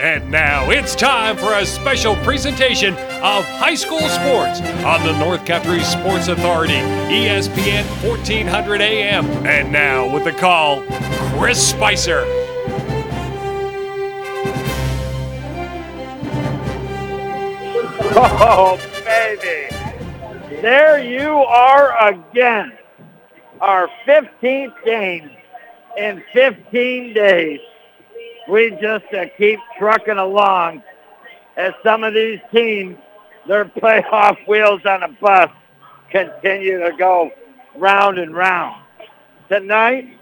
And now it's time for a special presentation of high school sports on the North Country Sports Authority, ESPN 1400 AM. And now with the call, Chris Spicer. Oh, baby. There you are again. Our 15th game in 15 days. We just uh, keep trucking along as some of these teams, their playoff wheels on a bus continue to go round and round. Tonight,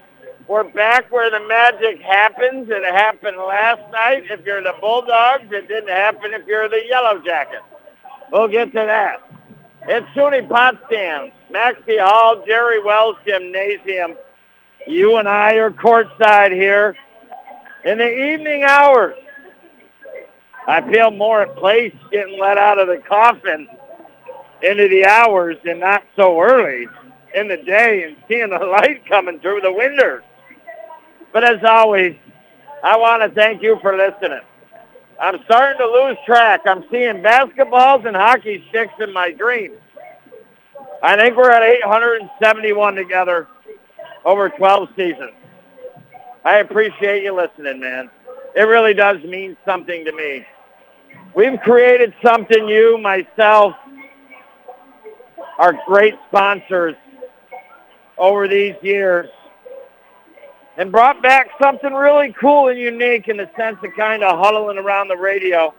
we're back where the magic happens. It happened last night. If you're the Bulldogs, it didn't happen if you're the Yellow Jackets. We'll get to that. It's SUNY Potsdam, Maxey Hall, Jerry Wells Gymnasium. You and I are courtside here in the evening hours. I feel more at place getting let out of the coffin into the hours and not so early in the day and seeing the light coming through the windows. But as always, I want to thank you for listening. I'm starting to lose track. I'm seeing basketballs and hockey sticks in my dreams. I think we're at 871 together over 12 seasons. I appreciate you listening, man. It really does mean something to me. We've created something, you, myself, our great sponsors over these years, and brought back something really cool and unique in the sense of kind of huddling around the radio.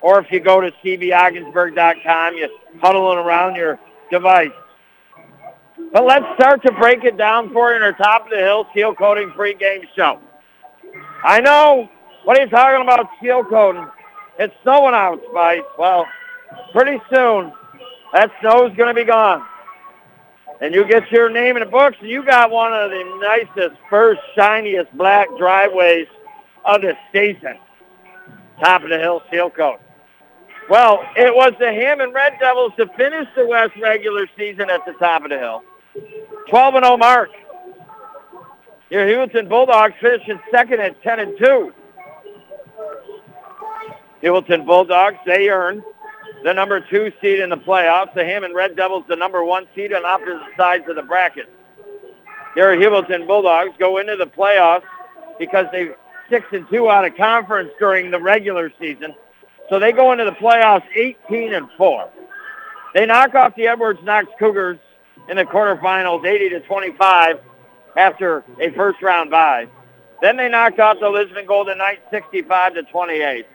Or if you go to cbogginsburg.com, you're huddling around your device. But let's start to break it down for you in our top of the hill Steel coating pregame show. I know. What are you talking about steel coating? It's snowing out, Spice. Well, pretty soon that snow's going to be gone. And you get your name in the books, and you got one of the nicest, first, shiniest black driveways of the season. Top of the hill Steel coat. Well, it was the Hammond Red Devils to finish the West regular season at the top of the hill. 12 and 0 mark. Your Heuvelton Bulldogs finishing second at 10 and 2. Heuvelton Bulldogs, they earned the number two seed in the playoffs. The Hammond Red Devils, the number one seed on opposite sides of the bracket. Your Heuvelton Bulldogs go into the playoffs because they six and two out of conference during the regular season. So they go into the playoffs 18 and 4. They knock off the Edwards Knox Cougars in the quarterfinals 80 to 25 after a first round bye. Then they knocked off the Lisbon Golden Knights 65 to 28.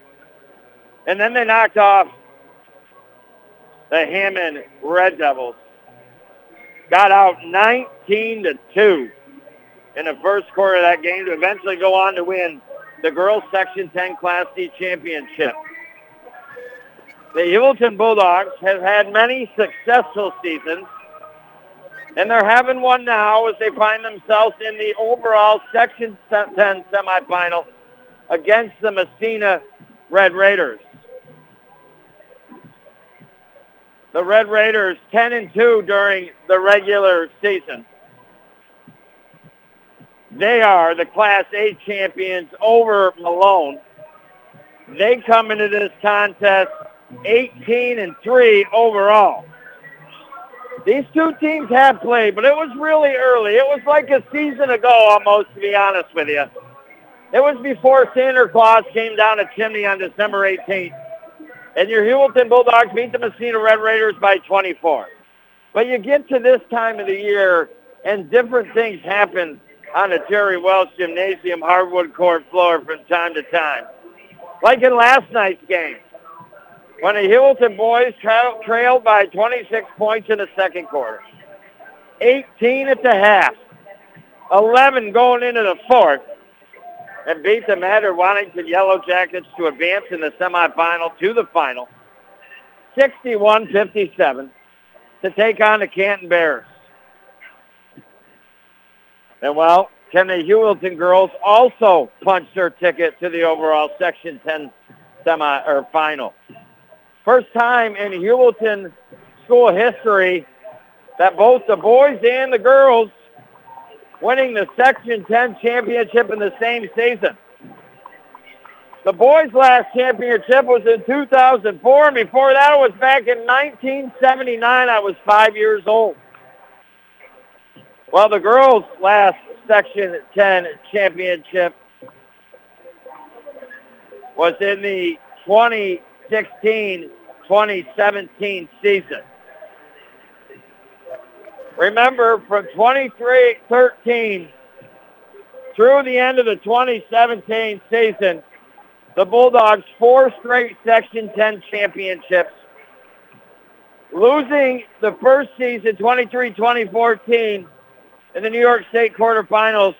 And then they knocked off the Hammond Red Devils. Got out 19 to 2 in the first quarter of that game to eventually go on to win the girls section 10 class D championship. The Heuvelton Bulldogs have had many successful seasons, and they're having one now as they find themselves in the overall Section 10 semifinal against the Massena Red Raiders. The Red Raiders 10 and 2 during the regular season. They are the Class A champions over Malone. They come into this contest 18 and 3 overall. These two teams have played, but it was really early. It was like a season ago almost, to be honest with you. It was before Santa Claus came down a chimney on December 18th. And your Heuvelton Bulldogs beat the Massena Red Raiders by 24. But you get to this time of the year, and different things happen on the Jerry Wells Gymnasium hardwood court floor from time to time. Like in last night's game, when the Heuvelton boys tra- trailed by 26 points in the second quarter. 18 at the half. 11 going into the fourth. And beat the Madrid-Waddington Yellow Jackets to advance in the semifinal to the final. 61-57 to take on the Canton Bears. And well, can the Heuvelton girls also punch their ticket to the overall Section 10 semi or final? First time in Heuvelton school history that both the boys and the girls winning the Section 10 championship in the same season. The boys' last championship was in 2004, and before that it was back in 1979. I was five years old. Well, the girls' last Section 10 championship was in the 2016-2017 season. Remember, from 23-13 through the end of the 2017 season, the Bulldogs four straight Section 10 championships, losing the first season 23-2014 in the New York State quarterfinals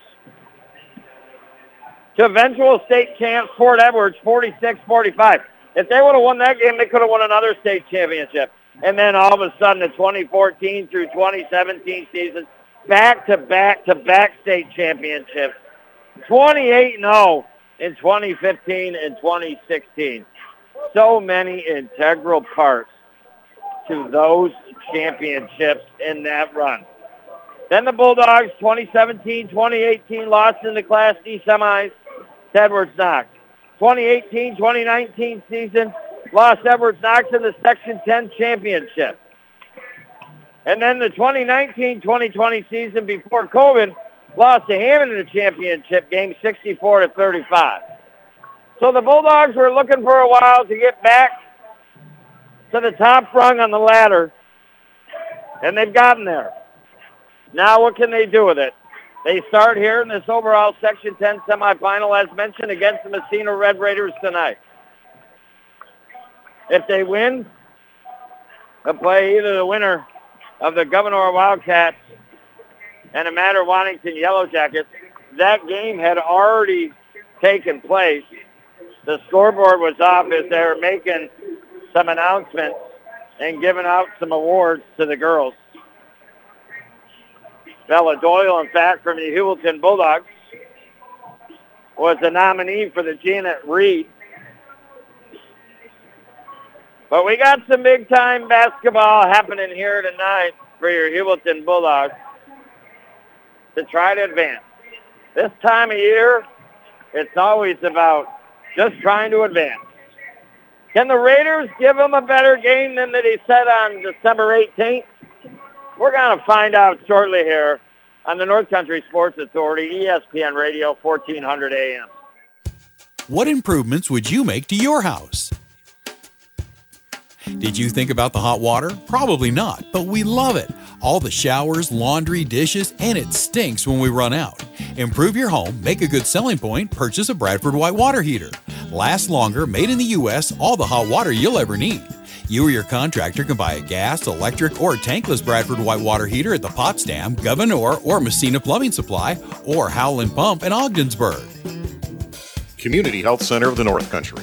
to eventual state champs Fort Edwards 46-45. If they would have won that game, they could have won another state championship. And then all of a sudden, the 2014 through 2017 season, back-to-back-to-back state championships. 28-0 in 2015 and 2016. So many integral parts to those championships in that run. Then the Bulldogs 2017-2018 lost in the Class D semis to Edwards Knox. 2018-2019 season lost Edwards Knox in the Section 10 championship. And then the 2019-2020 season before COVID lost to Hammond in the championship game 64 to 35. So the Bulldogs were looking for a while to get back to the top rung on the ladder, and they've gotten there. Now what can they do with it? They start here in this overall Section 10 semifinal, as mentioned, against the Massena Red Raiders tonight. If they win, they'll play either the winner of the Gouverneur Wildcats and the Madrid-Waddington Yellow Jackets. That game had already taken place. The scoreboard was off as they were making some announcements and giving out some awards to the girls. Bella Doyle, in fact, from the Heuvelton Bulldogs, was the nominee for the Janet Reed. But we got some big-time basketball happening here tonight for your Heuvelton Bulldogs to try to advance. This time of year, it's always about just trying to advance. Can the Raiders give them a better game than they said on December 18th? We're going to find out shortly here on the North Country Sports Authority, ESPN Radio, 1400 AM. What improvements would you make to your house? Did you think about the hot water? Probably not, but we love it. All the showers, laundry, dishes, and it stinks when we run out. Improve your home, make a good selling point, purchase a Bradford White water heater. Last longer, made in the U.S., all the hot water you'll ever need. You or your contractor can buy a gas, electric, or tankless Bradford White water heater at the Potsdam, Gouverneur, or Massena Plumbing Supply, or Howland Pump in Ogdensburg. Community Health Center of the North Country.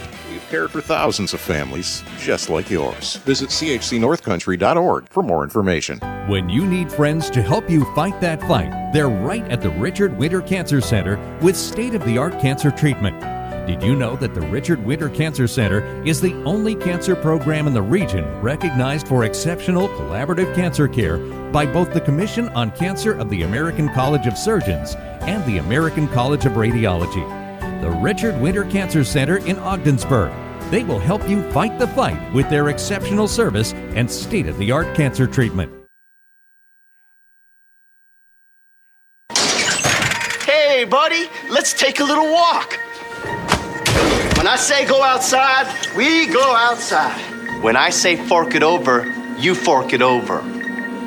cared for thousands of families just like yours. Visit chcnorthcountry.org for more information. When you need friends to help you fight that fight, they're right at the Richard Winter Cancer Center with state of the art cancer treatment. Did you know that the Richard Winter Cancer Center is the only cancer program in the region recognized for exceptional collaborative cancer care by both the Commission on Cancer of the American College of Surgeons and the American College of Radiology? The Richard Winter Cancer Center in Ogdensburg. They will help you fight the fight with their exceptional service and state of the art cancer treatment. Hey, buddy, let's take a little walk. When I say go outside, we go outside. When I say fork it over, you fork it over.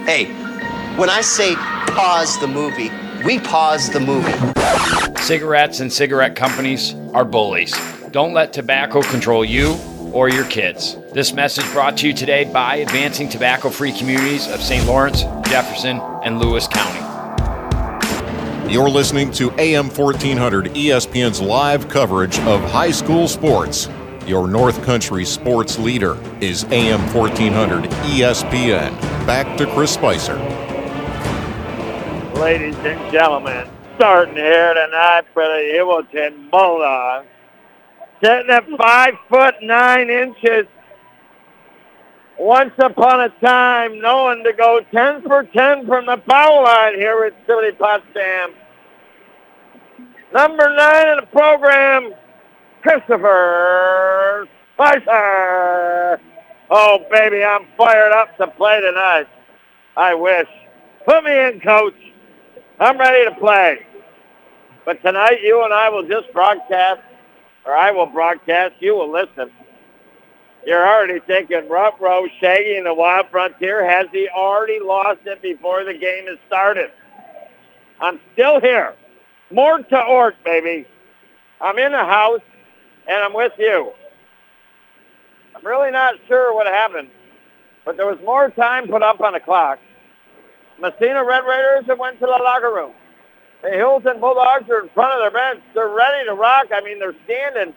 Hey, when I say pause the movie, we pause the movie. Cigarettes and cigarette companies are bullies. Don't let tobacco control you or your kids. This message brought to you today by Advancing Tobacco Free Communities of St. Lawrence, Jefferson, and Lewis County. You're listening to AM 1400 ESPN's live coverage of high school sports. Your North Country sports leader is AM 1400 ESPN. Back to Chris Spicer. ladies and gentlemen, starting here tonight for the Heuvelton Bulldogs. Sitting at five foot nine inches. Once upon a time, known to go 10 for 10 from the foul line here at City Potsdam. Number nine in the program, Christopher Spicer. Oh, baby, I'm fired up to play tonight. I wish. Put me in, coach. I'm ready to play. But tonight, you and I will just broadcast, or I will broadcast. You will listen. You're already thinking, rough row, Shaggy in the Wild Frontier. Has he already lost it before the game has started? I'm still here. More to Ort, baby. I'm in the house, and I'm with you. I'm really not sure what happened, but there was more time put up on the clock. Massena Red Raiders have went to the locker room. The Heuvelton Bulldogs are in front of their bench. They're ready to rock. I mean, they're standing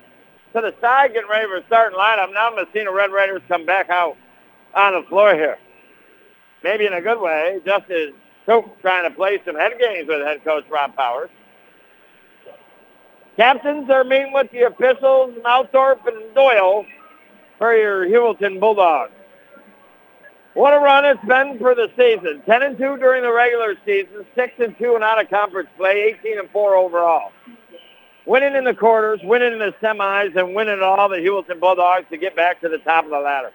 to the side getting ready for a starting lineup. Now Massena Red Raiders come back out on the floor here. Maybe in a good way, just as trying to play some head games with head coach Rob Powers. Captains are meeting with the officials, Malthorpe and Doyle, for your Heuvelton Bulldogs. What a run it's been for the season. 10 and 2 during the regular season, 6 and 2 in out of conference play, 18 and 4 overall. Winning in the quarters, winning in the semis, and winning all the Heuvelton Bulldogs to get back to the top of the ladder.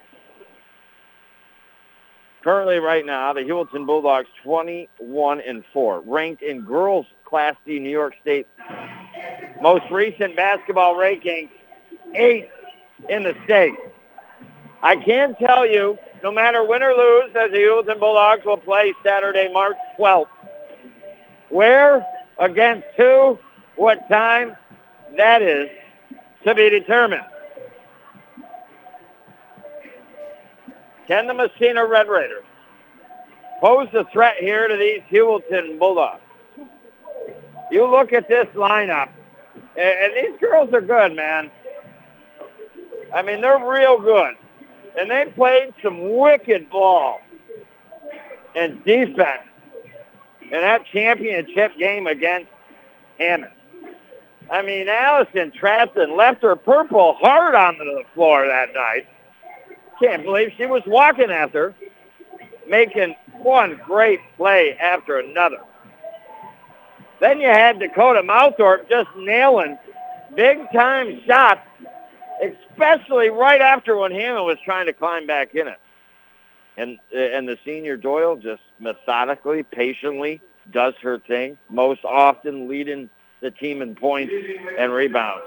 Currently, right now, the Heuvelton Bulldogs 21 and 4, ranked in girls Class D New York State. Most recent basketball ranking, eighth in the state. I can tell you no matter win or lose, as the and Bulldogs will play Saturday, March 12th. Where, against who, what time, that is to be determined. Can the Massena Red Raiders pose a threat here to these Heuvelton Bulldogs? You look at this lineup, and these girls are good, man. I mean, they're real good and they played some wicked ball and defense in that championship game against Hammond. I mean, Allison Trafton left her purple heart onto the floor that night. Can't believe she was walking after, making one great play after another. Then you had Dakota Malthorpe just nailing big-time shots especially right after when Hammond was trying to climb back in it. And and the senior Doyle just methodically, patiently does her thing, most often leading the team in points and rebounds.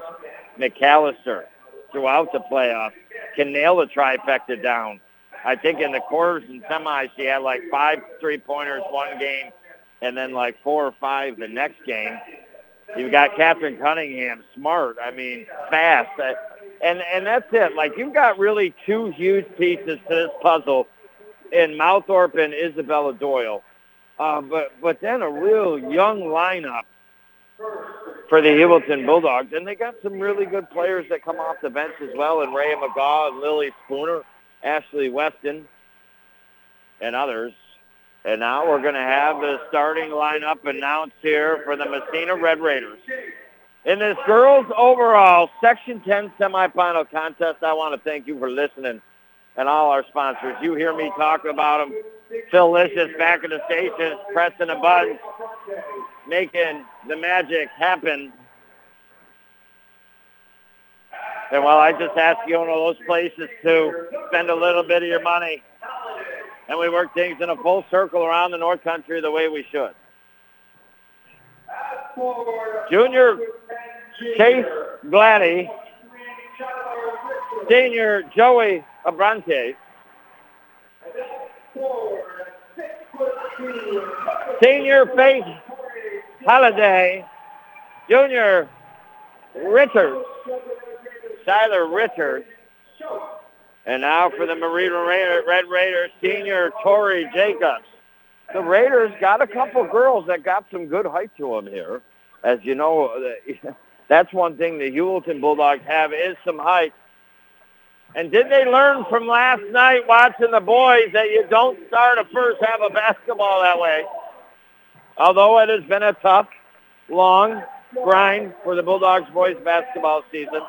McAllister, throughout the playoffs, can nail the trifecta down. I think in the quarters and semis, she had like five three-pointers one game, and then like four or five the next game. You've got Catherine Cunningham, smart. I mean, fast and and that's it. Like you've got really two huge pieces to this puzzle in Malthorpe and Isabella Doyle, uh, but but then a real young lineup for the Heuvelton Bulldogs, and they got some really good players that come off the bench as well, and Ray McGaw and Lily Spooner, Ashley Weston, and others. And now we're going to have the starting lineup announced here for the Massena Red Raiders. In this girls overall Section 10 semifinal contest, I want to thank you for listening and all our sponsors. You hear me talking about them. Phil Licious back in the station, pressing the buttons, making the magic happen. And while I just ask you one of those places to spend a little bit of your money, and we work things in a full circle around the North Country the way we should. Junior Chase Gladdy, Senior Joey Abrante, Senior Faith Holiday, Junior Richards, Tyler Richards, and now for the Marine Red Raiders, Senior Tori Jacobs the Raiders got a couple girls that got some good height to them here. As you know, that's one thing the Heuvelton Bulldogs have is some height. And did they learn from last night watching the boys that you don't start a first half of basketball that way? although it has been a tough, long grind for the Bulldogs boys basketball season.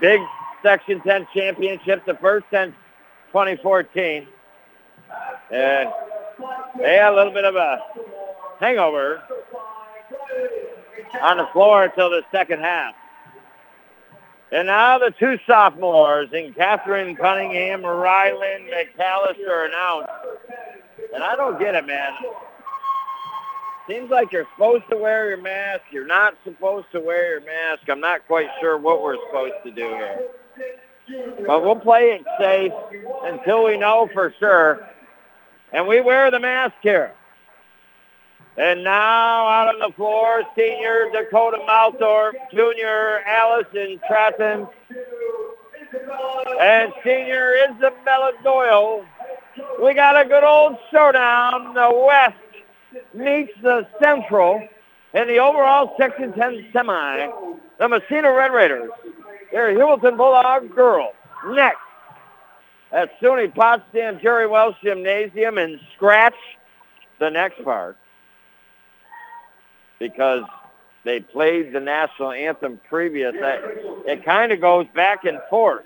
Big Section 10 championship, the first since 2014. And they had a little bit of a hangover on the floor until the second half. And now the two sophomores in Catherine Cunningham, Ryland McAllister announced. And I don't get it, man. Seems like you're supposed to wear your mask. You're not supposed to wear your mask. I'm not quite sure what we're supposed to do here. But we'll play it safe until we know for sure. And we wear the mask here. And now out on the floor, senior Dakota Malthorpe, junior Allison Trafton, and senior Isabella Doyle. We got a good old showdown. The West meets the Central in the overall Section 10 semi. The Massena Red Raiders. They're Heuvelton Bulldogs girls. Next at SUNY Potsdam Jerry Wells Gymnasium and scratch the next part because they played the national anthem previous. That, It kind of goes back and forth.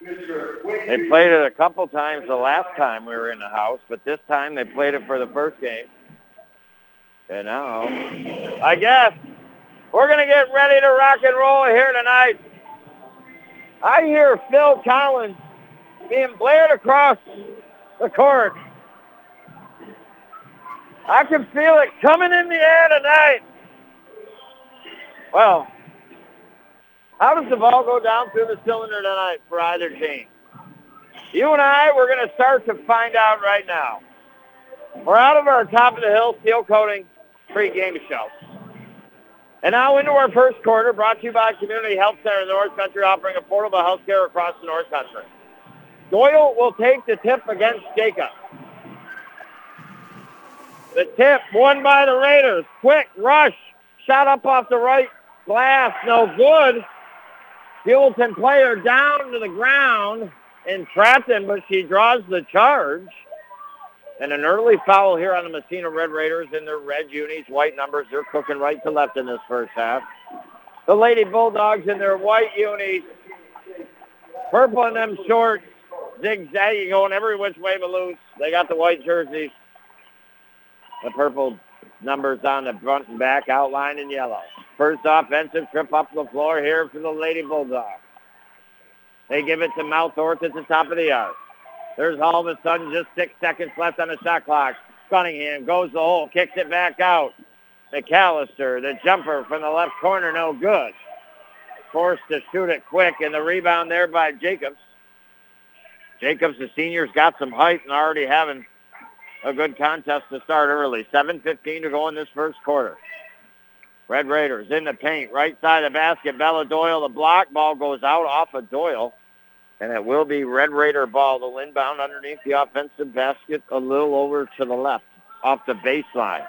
They played it a couple times the last time we were in the house, but this time they played it for the first game. And now, I guess we're going to get ready to rock and roll here tonight. I hear Phil Collins being blared across the court. I can feel it coming in the air tonight. Well, how does the ball go down through the cylinder tonight for either team? You and I, we're going to start to find out right now. We're out of our top of the hill steel coating pre-game show. And now into our first quarter, brought to you by Community Health Center in the North Country, offering affordable health care across the North Country. Doyle will take the tip against Jacob. The tip won by the Raiders. Quick rush. Shot up off the right glass. No good. Heuvelton player down to the ground in Trafton, but she draws the charge. And an early foul here on the Massena Red Raiders in their red unis, white numbers. They're cooking right to left in this first half. The Lady Bulldogs in their white unis, purple in them shorts, zigzagging, going every which way but loose. They got the white jerseys. The purple numbers on the front and back outlined in yellow. First offensive trip up the floor here for the Lady Bulldogs. They give it to Malthorpe at the top of the arc. There's all of a sudden just six seconds left on the shot clock. Cunningham goes the hole, kicks it back out. McAllister, the jumper from the left corner, no good. Forced to shoot it quick, and the rebound there by Jacobs. Jacobs, the seniors, got some height and already having a good contest to start early. 7.15 to go in this first quarter. Red Raiders in the paint, right side of the basket. Bella Doyle, the block ball goes out off of Doyle. And it will be Red Raider ball. The inbound underneath the offensive basket a little over to the left off the baseline.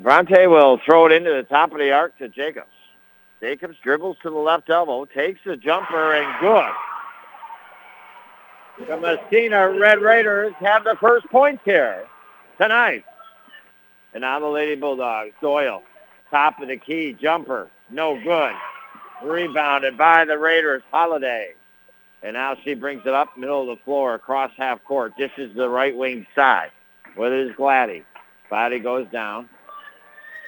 Bronte will throw it into the top of the arc to Jacobs. Jacobs dribbles to the left elbow, takes the jumper, and good. The Massena Red Raiders have the first points here tonight. And now the Lady Bulldogs. Doyle, top of the key, jumper, no good. Rebounded by the Raiders, Holiday. And now she brings it up middle of the floor across half court. This is the right wing side. With it is Gladdy. Gladdy goes down,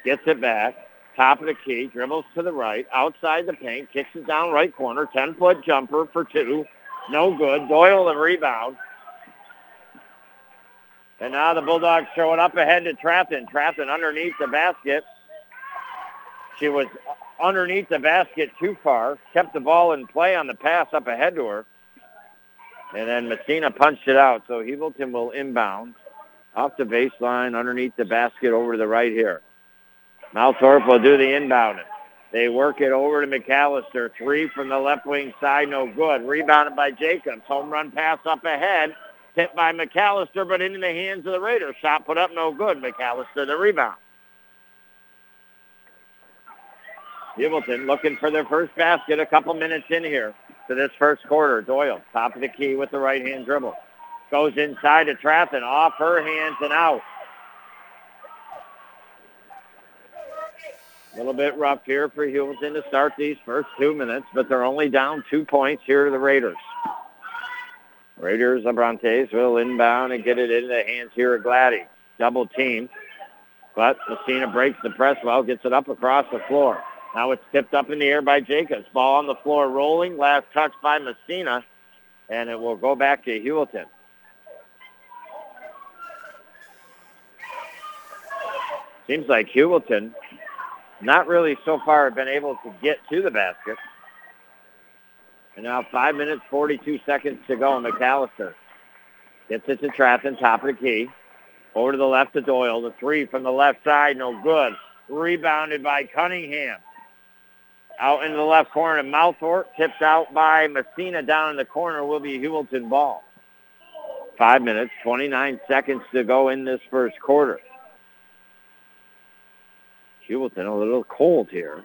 gets it back, top of the key, dribbles to the right, outside the paint, kicks it down right corner, 10-foot jumper for two. No good. Doyle the rebound. And now the Bulldogs throw it up ahead to Trafton. Trafton underneath the basket. She was underneath the basket too far. Kept the ball in play on the pass up ahead to her. And then Massena punched it out. So Heuvelton will inbound off the baseline underneath the basket over to the right here. Malthorpe will do the inbounding. They work it over to McAllister. Three from the left wing side, no good. Rebounded by Jacobs. Home run pass up ahead. Hit by McAllister, but into the hands of the Raiders. Shot put up, no good. McAllister the rebound. Heuvelton looking for their first basket a couple minutes in here. to this first quarter. Doyle, top of the key with the right-hand dribble. Goes inside to Trafton, off her hands and out. A little bit rough here for Heuvelton to start these first two minutes, but they're only down two points here to the Raiders. Raiders Abrantes will inbound and get it into the hands here of Gladdy. Double team. But Massena breaks the press well, gets it up across the floor. Now it's tipped up in the air by Jacobs. Ball on the floor rolling. Last touch by Massena. And it will go back to Heuvelton. Seems like Heuvelton not really so far been able to get to the basket. And now five minutes, 42 seconds to go. McAllister gets it to Trafton, top of the key. Over to the left to Doyle. The three from the left side, no good. Rebounded by Cunningham. Out into the left corner to Malthorpe. Tipped out by Massena down in the corner will be Heuvelton ball. Five minutes, 29 seconds to go in this first quarter. Heuvelton a little cold here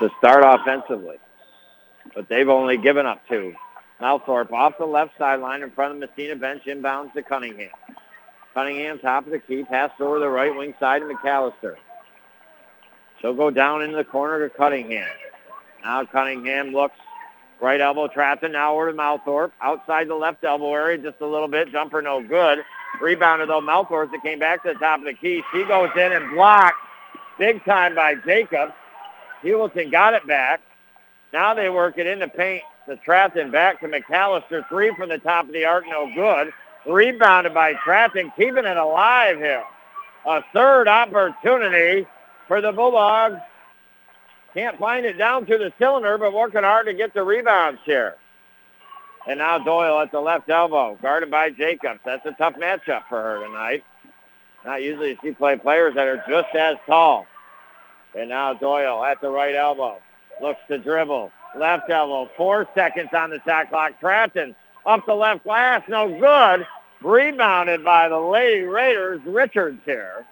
to start offensively. But they've only given up two. Malthorpe off the left sideline in front of Massena bench, inbounds to Cunningham. Cunningham top of the key, passed over the right wing side to McAllister. She'll go down into the corner to Cunningham. Now Cunningham looks right elbow trapped and now over to Malthorpe. Outside the left elbow area just a little bit. Jumper no good. Rebounded though Malthorpe that came back to the top of the key. She goes in and blocked big time by Jacobs. Heuvelton got it back. Now they work it in the paint to Trafton back to McAllister. Three from the top of the arc, no good. Rebounded by Trafton, keeping it alive here. A third opportunity for the Bulldogs. Can't find it down through the cylinder, but working hard to get the rebounds here. And now Doyle at the left elbow, guarded by Jacobs. That's a tough matchup for her tonight. Not usually she play players that are just as tall. And now Doyle at the right elbow. Looks to dribble. Left elbow. Four seconds on the shot clock. Trafton up the left glass. No good. Rebounded by the Lady Raiders. Richards here.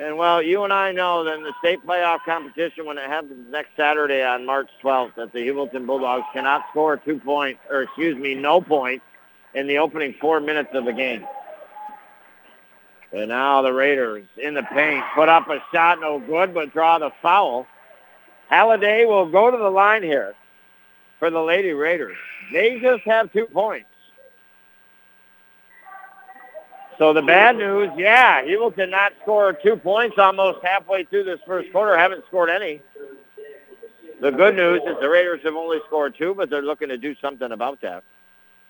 And well, you and I know that in the state playoff competition, when it happens next Saturday on March 12th, that the Heuvelton Bulldogs cannot score two points, or excuse me, no points in the opening four minutes of the game. And now the Raiders in the paint put up a shot, no good, but draw the foul. Halliday will go to the line here for the Lady Raiders. They just have two points. So the bad news, yeah, Heuvelton not score two points almost halfway through this first quarter. Haven't scored any. The good news is the Raiders have only scored two, but they're looking to do something about that.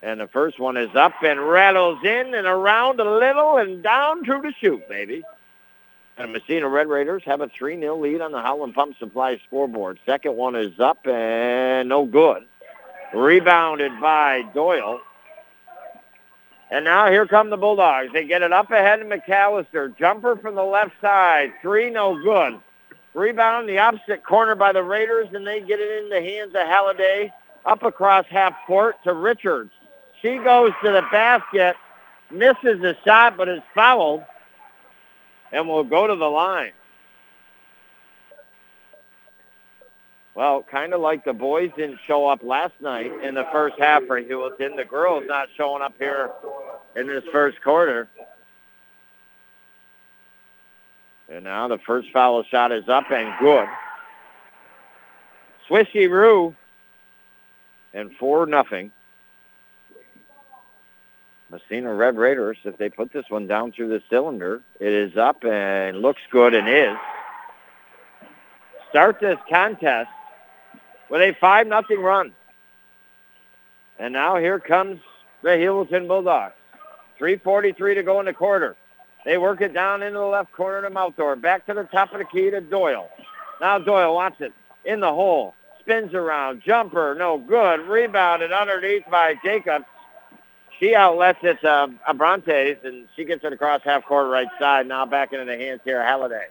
And the first one is up and rattles in and around a little and down to the chute, baby. And Massena Red Raiders have a 3-0 lead on the Howland Pump Supply scoreboard. Second one is up and no good. Rebounded by Doyle. And now here come the Bulldogs. They get it up ahead of McAllister. Jumper from the left side. Three, no good. Rebound in the opposite corner by the Raiders, and they get it in the hands of Halliday. Up across half court to Richards. She goes to the basket, misses the shot, but is fouled, and will go to the line. Well, kind of like the boys didn't show up last night in the first half for Heuvelton. The girls not showing up here in this first quarter. And now the first foul shot is up and good. Swishy Roo and 4 nothing. Massena Red Raiders, if they put this one down through the cylinder, it is up and looks good and is. Start this contest with a 5 nothing run. And now here comes the Heuvelton Bulldogs. 3.43 to go in the quarter. They work it down into the left corner to Malthorpe. Back to the top of the key to Doyle. Now Doyle wants it in the hole. Spins around. Jumper, no good. Rebounded underneath by Jacobs. She outlets it to Abrantes, and she gets it across half court right side. Now back into the hands here, Halliday.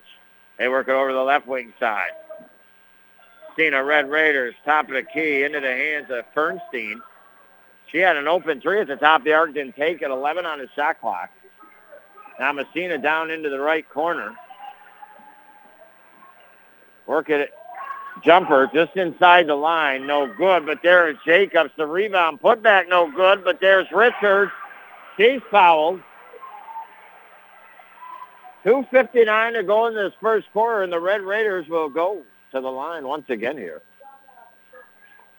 They work it over the left wing side. Cena Red Raiders, top of the key, into the hands of Fernstein. She had an open three at the top of the arc, didn't take it, 11 on the shot clock. Now Massena down into the right corner. Work it Jumper just inside the line, no good, but there's Jacobs. The rebound, put back, no good, but there's Richards. He's fouled. 2.59 to go in this first quarter, and the Red Raiders will go to the line once again here.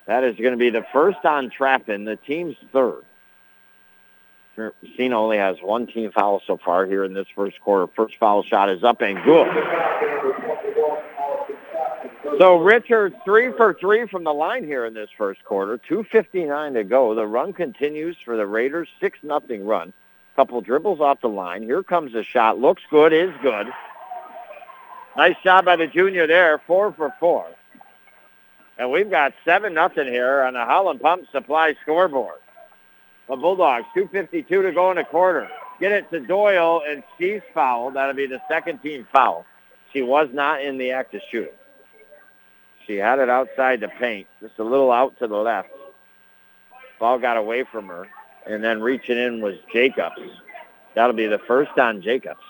That is going to be the first on Trafton, the team's third. Cena only has one team foul so far here in this first quarter. First foul shot is up and good. So Richards three for three from the line here in this first quarter. 2.59 to go. The run continues for the Raiders. 6 nothing run. Couple dribbles off the line. Here comes the shot. Looks good, is good. Nice job by the junior there. Four for four. And we've got 7 nothing here on the Howland Pump Supply scoreboard. The Bulldogs, 2.52 to go in the quarter. Get it to Doyle, and she's fouled. That'll be the second team foul. She was not in the act of shooting. She had it outside the paint, just a little out to the left. Ball got away from her, and then reaching in was Jacobs. That'll be the first on Jacobs.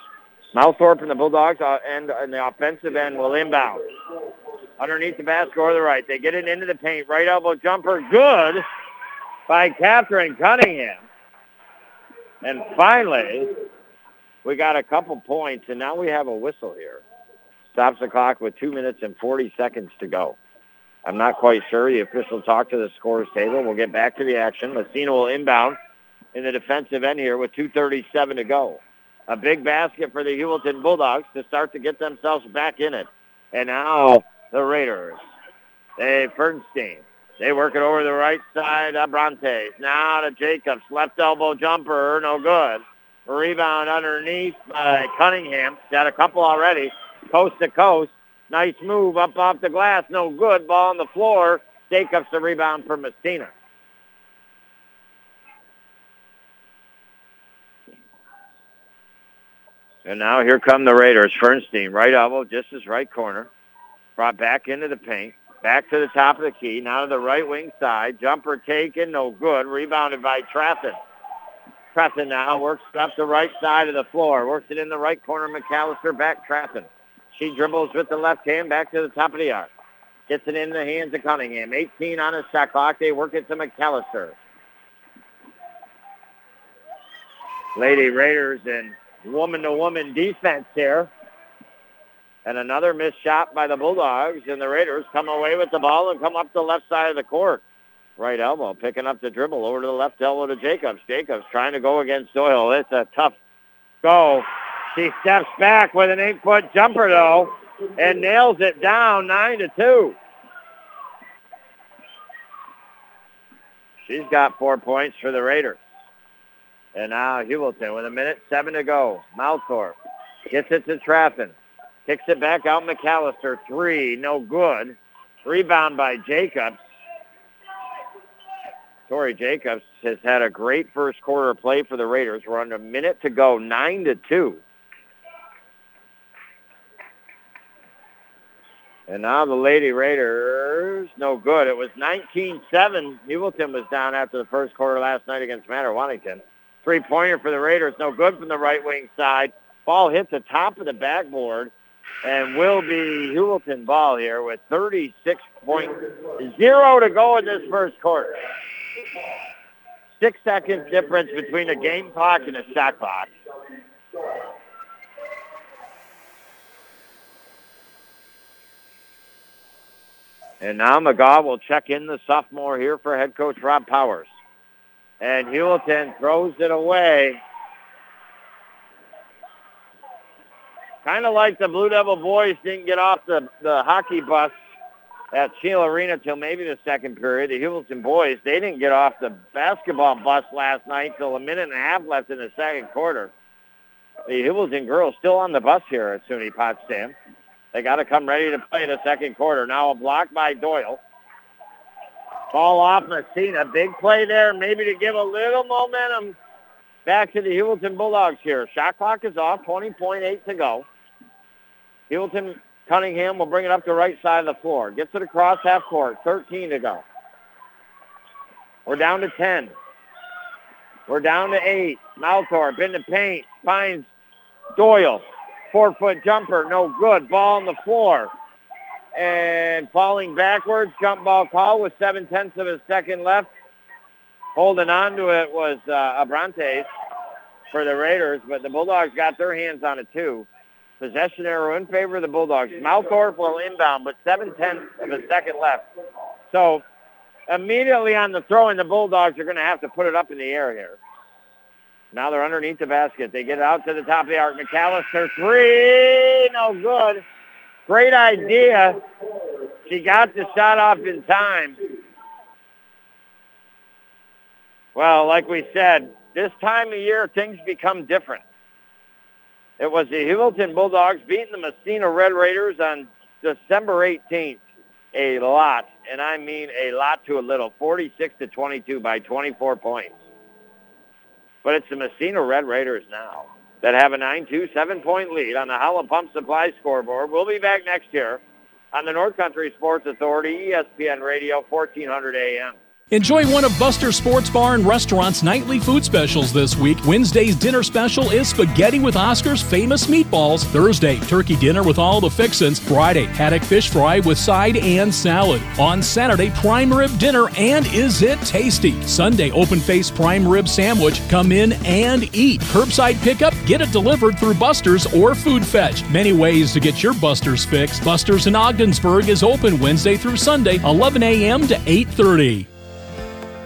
Malthorpe and the Bulldogs uh, and, and the offensive end will inbound. Underneath the basket or the right. They get it into the paint. Right elbow jumper. Good by Catherine Cunningham. And finally, we got a couple points, and now we have a whistle here. Stops the clock with 2 minutes and 40 seconds to go. I'm not quite sure. The official talked to the scores table. We'll get back to the action. Massena will inbound in the defensive end here with 2.37 to go. A big basket for the Heuvelton Bulldogs to start to get themselves back in it. And now the Raiders. They Fernstein. They work it over the right side of Brontes. Now to Jacobs. Left elbow jumper. No good. Rebound underneath by Cunningham. Got a couple already. Coast to coast. Nice move up off the glass. No good. Ball on the floor. Jacobs the rebound for Massena. And now here come the Raiders. Fernstein, right elbow, just his right corner. Brought back into the paint. Back to the top of the key. Now to the right wing side. Jumper taken, no good. Rebounded by Trafton. Trafton now works up the right side of the floor. Works it in the right corner. McAllister back Trafton. She dribbles with the left hand back to the top of the arc. Gets it in the hands of Cunningham. 18 on a shot clock. They work it to McAllister. Lady Raiders and woman-to-woman defense here. And another missed shot by the Bulldogs, and the Raiders come away with the ball and come up the left side of the court. Right elbow, picking up the dribble over to the left elbow to Jacobs. Jacobs trying to go against Doyle. It's a tough go. She steps back with an eight-foot jumper, though, and nails it down 9 to two. She's got four points for the Raiders. And now Heuvelton with a minute seven to go. Malthorpe gets it to Trafton. Kicks it back out McAllister. Three, no good. Rebound by Jacobs. Tori Jacobs has had a great first quarter play for the Raiders. We're under a minute to go, nine to two. And now the Lady Raiders, no good. It was 19-7. Heuvelton was down after the first quarter last night against Madrid-Waddington. Three-pointer for the Raiders, no good from the right wing side. Ball hit the top of the backboard and will be Heuvelton ball here with 36.0 to go in this first quarter. Six seconds difference between a game clock and a shot clock. And now McGaw will check in the sophomore here for head coach Rob Powers. And Heuvelton throws it away. Kind of like the Blue Devil boys didn't get off the, the hockey bus at Shield Arena till maybe the second period. The Heuvelton boys, they didn't get off the basketball bus last night till a minute and a half left in the second quarter. The Heuvelton girls still on the bus here at SUNY Potsdam. They got to come ready to play the second quarter. Now a block by Doyle. Ball off Massena. Big play there, maybe to give a little momentum back to the Heuvelton Bulldogs here. Shot clock is off, 20.8 to go. Heuvelton Cunningham will bring it up the right side of the floor. Gets it across half court, 13 to go. We're down to 10. We're down to 8. Malthorpe in the paint, finds Doyle. Four-foot jumper, no good. Ball on the floor. And falling backwards. Jump ball call with seven tenths of a second left. Holding on to it was uh, Abrantes for the Raiders, but the Bulldogs got their hands on it too. Possession arrow in favor of the Bulldogs. Malthorpe will inbound, but seven tenths of a second left. So immediately on the throw in, the Bulldogs are going to have to put it up in the air here. Now they're underneath the basket. They get it out to the top of the arc. McAllister three, no good. Great idea. She got the shot off in time. Well, like we said, this time of year things become different. It was the Heuvelton Bulldogs beating the Massena Red Raiders on December 18th. A lot, and I mean a lot to a little, 46 to 22 by 24 points. But it's the Massena Red Raiders now that have a 9-2, seven-point lead on the Howland Pump Supply scoreboard. We'll be back next year on the North Country Sports Authority, ESPN Radio, 1400 AM. Enjoy one of Buster Sports Bar and Restaurant's nightly food specials this week. Wednesday's dinner special is spaghetti with Oscar's famous meatballs. Thursday, turkey dinner with all the fixins. Friday, haddock fish fry with side and salad. On Saturday, prime rib dinner and is it tasty? Sunday, open face prime rib sandwich. Come in and eat. Curbside pickup, get it delivered through Buster's or Food Fetch. Many ways to get your Buster's fix. Buster's in Ogdensburg is open Wednesday through Sunday, 11 a.m. to 8:30.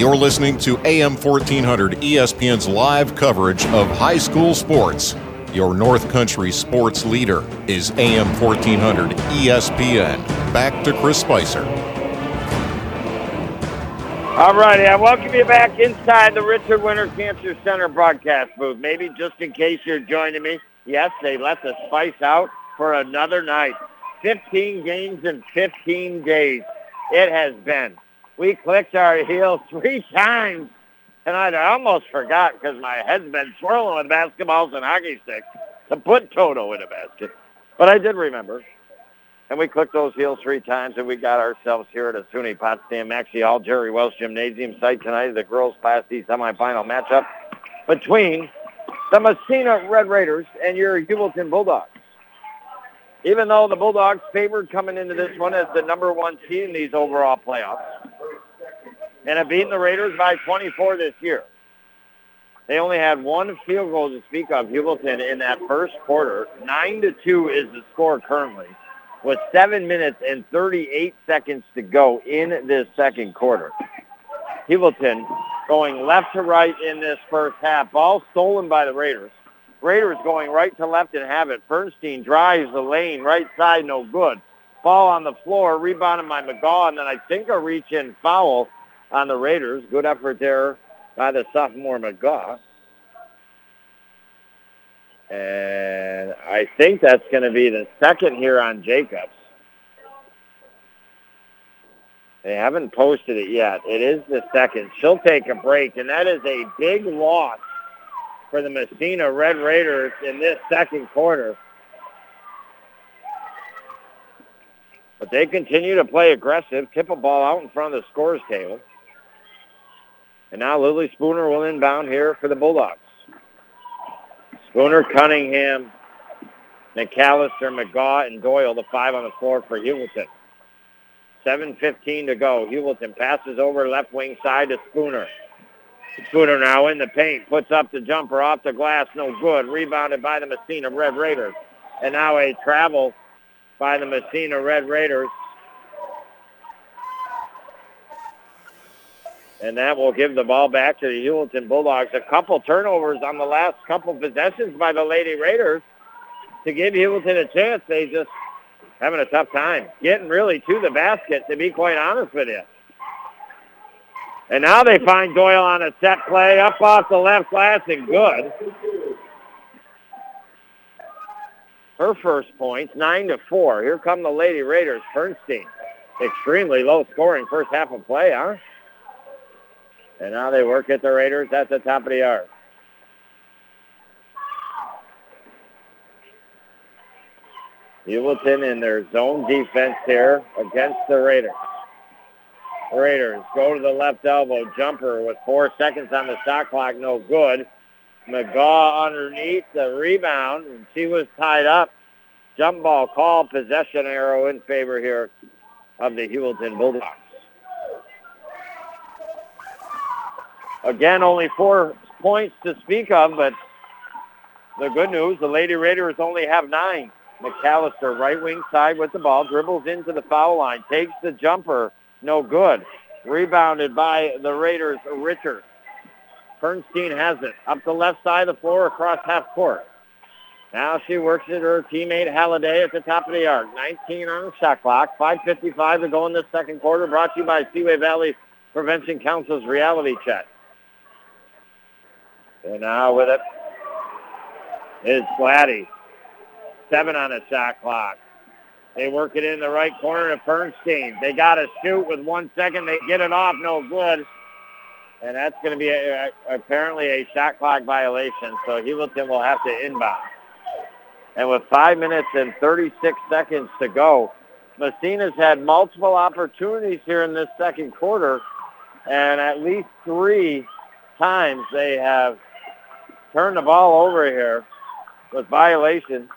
You're listening to AM 1400 ESPN's live coverage of high school sports. Your North Country sports leader is AM 1400 ESPN. Back to Chris Spicer. All righty, I welcome you back inside the Richard Winter Cancer Center broadcast booth. Maybe just in case you're joining me, yes, they let the spice out for another night. 15 games in 15 days. It has been we clicked our heels three times. And I almost forgot because my head's been swirling with basketballs and hockey sticks to put Toto in a basket. But I did remember. And we clicked those heels three times, and we got ourselves here at a SUNY Potsdam Maxey Hall Jerry Wells Gymnasium site tonight, the girls' Class D semifinal matchup between the Massena Red Raiders and your Heuvelton Bulldogs. Even though the Bulldogs favored coming into this one as the number one seed in these overall playoffs, and have beaten the Raiders by 24 this year. They only had one field goal to speak of, Heuvelton, in that first quarter. 9 to 2 is the score currently, with 7 minutes and 38 seconds to go in this second quarter. Heuvelton going left to right in this first half. Ball stolen by the Raiders. Raiders going right to left and have it. Bernstein drives the lane, right side, no good. Ball on the floor, rebounded by McGaw, and then I think a reach-in foul on the Raiders. Good effort there by the sophomore McGaw. And I think that's going to be the second here on Jacobs. They haven't posted it yet. It is the second. She'll take a break, and that is a big loss for the Massena Red Raiders in this second quarter. But they continue to play aggressive, tip a ball out in front of the scores table. And now Lily Spooner will inbound here for the Bulldogs. Spooner, Cunningham, McAllister, McGaw, and Doyle, the five on the floor for Heuvelton. 7.15 to go. Heuvelton passes over left wing side to Spooner. Spooner now in the paint, puts up the jumper off the glass, no good. Rebounded by the Massena Red Raiders. And now a travel by the Massena Red Raiders. And that will give the ball back to the Heuvelton Bulldogs. A couple turnovers on the last couple possessions by the Lady Raiders to give Heuvelton a chance. They just having a tough time getting really to the basket, to be quite honest with you. And now they find Doyle on a set play up off the left glass and good. Her first points, nine to four. Here come the Lady Raiders. Bernstein extremely low scoring first half of play, huh? And now they work at the Raiders at the top of the yard. Heuvelton in their zone defense here against the Raiders. Raiders go to the left elbow. Jumper with four seconds on the shot clock. No good. McGaw underneath the rebound. And she was tied up. Jump ball call. Possession arrow in favor here of the Heuvelton Bulldogs. Again, only four points to speak of, but the good news, the Lady Raiders only have nine. McAllister, right wing side with the ball, dribbles into the foul line, takes the jumper, no good. Rebounded by the Raiders, Richard. Bernstein has it. Up the left side of the floor across half court. Now she works it her teammate Halliday at the top of the arc. 19 on the shot clock. 5.55 to go in the second quarter. Brought to you by Seaway Valley Prevention Council's reality check. And now with it is Gladdy. Seven on the shot clock. They work it in the right corner to Bernstein. They got to shoot with one second. They get it off. No good. And that's going to be a, a, apparently a shot clock violation. So Heuvelton will have to inbound. And with five minutes and 36 seconds to go, Massena's had multiple opportunities here in this second quarter. And at least three times they have turned the ball over here with violation.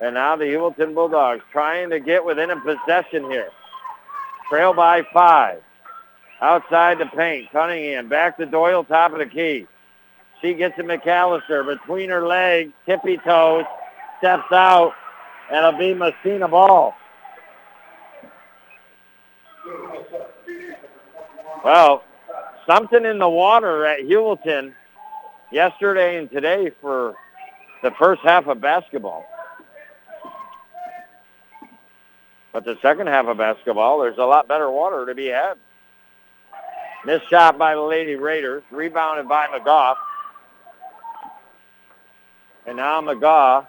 And now the Heuvelton Bulldogs trying to get within a possession here. Trail by five. Outside the paint. Cunningham back to Doyle, top of the key. She gets to McAllister between her legs, tippy toes, steps out, and it'll be Massena ball. Well, something in the water at Heuvelton yesterday and today for the first half of basketball. But the second half of basketball, there's a lot better water to be had. Missed shot by the Lady Raiders, rebounded by McGaw. And now McGaw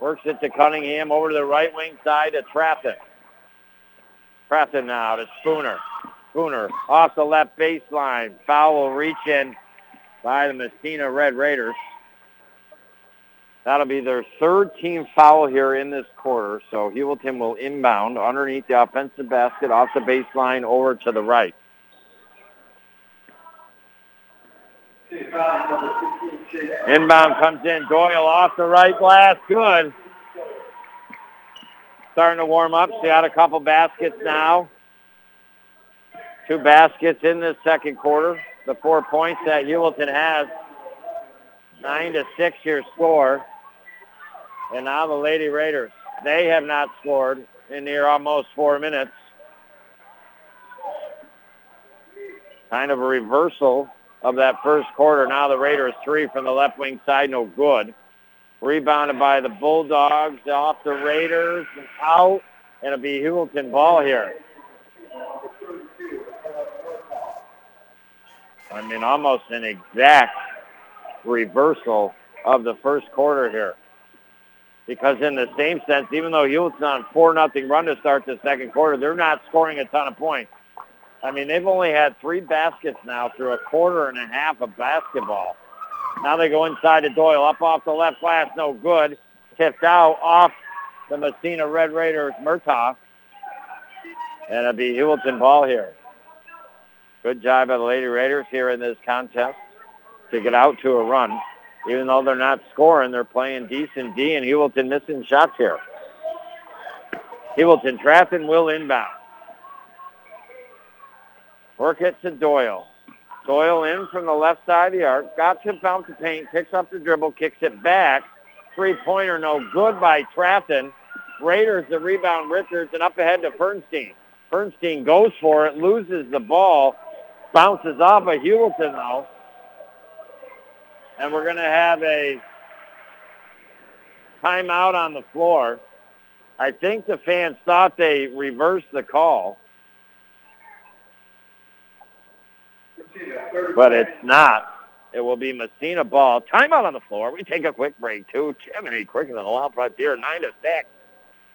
works it to Cunningham over to the right wing side to Trafton. Trafton now to Spooner. Spooner off the left baseline. Foul will reach in by the Massena Red Raiders. That'll be their third team foul here in this quarter. So Heuvelton will inbound underneath the offensive basket off the baseline over to the right. Inbound comes in. Doyle off the right glass. Good. Starting to warm up. She had a couple baskets now. Two baskets in this second quarter. The four points that Heuvelton has. Nine to six your score. And now the Lady Raiders. They have not scored in near almost four minutes. Kind of a reversal of that first quarter. Now the Raiders three from the left wing side, no good. Rebounded by the Bulldogs off the Raiders and out. And it'll be Heuvelton ball here. I mean, almost an exact reversal of the first quarter here. Because in the same sense, even though Hewlett's on 4 nothing run to start the second quarter, they're not scoring a ton of points. I mean, they've only had three baskets now through a quarter and a half of basketball. Now they go inside to Doyle, up off the left glass, no good. Tipped out off the Massena Red Raiders, Murtaugh. And it'll be Heuvelton ball here. Good job by the Lady Raiders here in this contest to get out to a run. Even though they're not scoring, they're playing decent D, and Heuvelton missing shots here. Heuvelton, Trafton will inbound. Work it to Doyle. Doyle in from the left side of the arc. Got to bounce the paint, picks up the dribble, kicks it back. Three-pointer no good by Trafton. Raiders the rebound Richards and up ahead to Bernstein. Bernstein goes for it, loses the ball, bounces off of Heuvelton though. And we're going to have a timeout on the floor. I think the fans thought they reversed the call. But it's not. It will be Massena ball. Timeout on the floor. We take a quick break, too. Jiminy, quicker than a wild frontier. 9 to 6.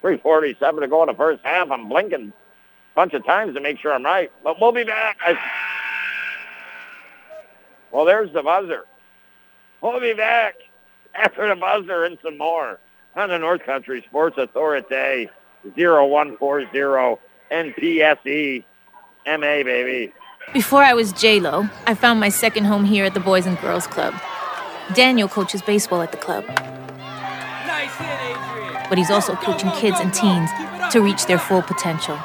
347 to go in the first half. I'm blinking a bunch of times to make sure I'm right. But we'll be back. I... Well, there's the buzzer. We'll be back after the buzzer and some more on the North Country Sports Authority 0140 NPSE MA, baby. Before I was J-Lo, I found my second home here at the Boys and Girls Club. Daniel coaches baseball at the club. Nice hit, but he's also coaching kids and teens to reach their full potential.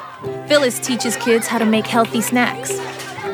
Phyllis teaches kids how to make healthy snacks,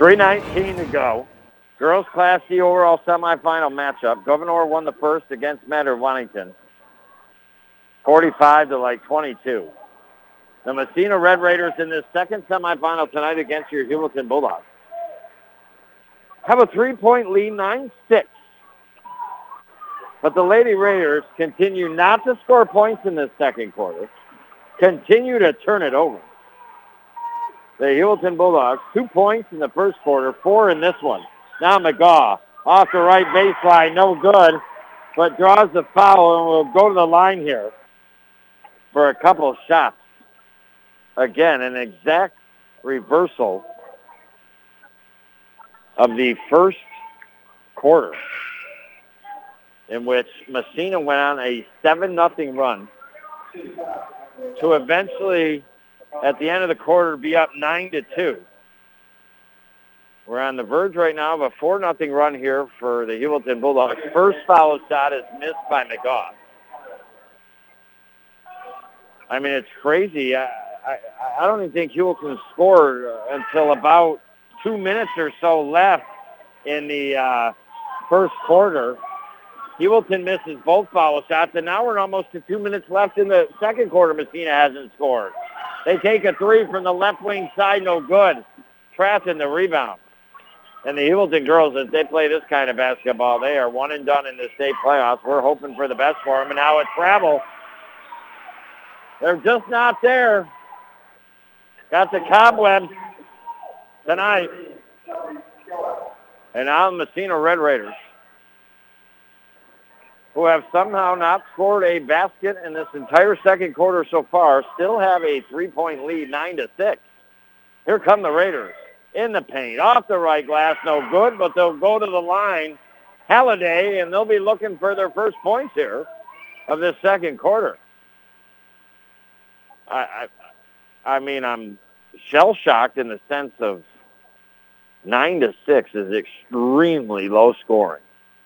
319 to go. Girls Class D overall semifinal matchup. Gouverneur won the first against Madrid-Waddington. 45 to like 22. The Massena Red Raiders in this second semifinal tonight against your Heuvelton Bulldogs. Have a three-point lead, 9-6. But the Lady Raiders continue not to score points in this second quarter, continue to turn it over. The Heuvelton Bulldogs, two points in the first quarter, four in this one. Now McGaw off the right baseline, no good, but draws the foul and will go to the line here for a couple of shots. Again, an exact reversal of the first quarter in which Massena went on a 7 nothing run to eventually, at the end of the quarter, be up 9 to 2. We're on the verge right now of a 4 nothing run here for the Heuvelton Bulldogs. First foul shot is missed by McGaw. I mean, it's crazy. I, I, I don't even think Heuvelton scored until about two minutes or so left in the uh, first quarter. Heuvelton misses both foul shots, and now we're almost to two minutes left in the second quarter. Massena hasn't scored. They take a three from the left wing side, no good. Trapped in the rebound. And the Heuvelton girls, as they play this kind of basketball, they are one and done in the state playoffs. We're hoping for the best for them. And now at travel, they're just not there. Got the cobwebs tonight. And now the Massena Red Raiders, who have somehow not scored a basket in this entire second quarter so far, still have a three-point lead, 9 to six. Here come the Raiders in the paint. Off the right glass, no good, but they'll go to the line. Halliday, and they'll be looking for their first points here of this second quarter. I, I, I mean, I'm shell shocked in the sense of nine to six is extremely low scoring.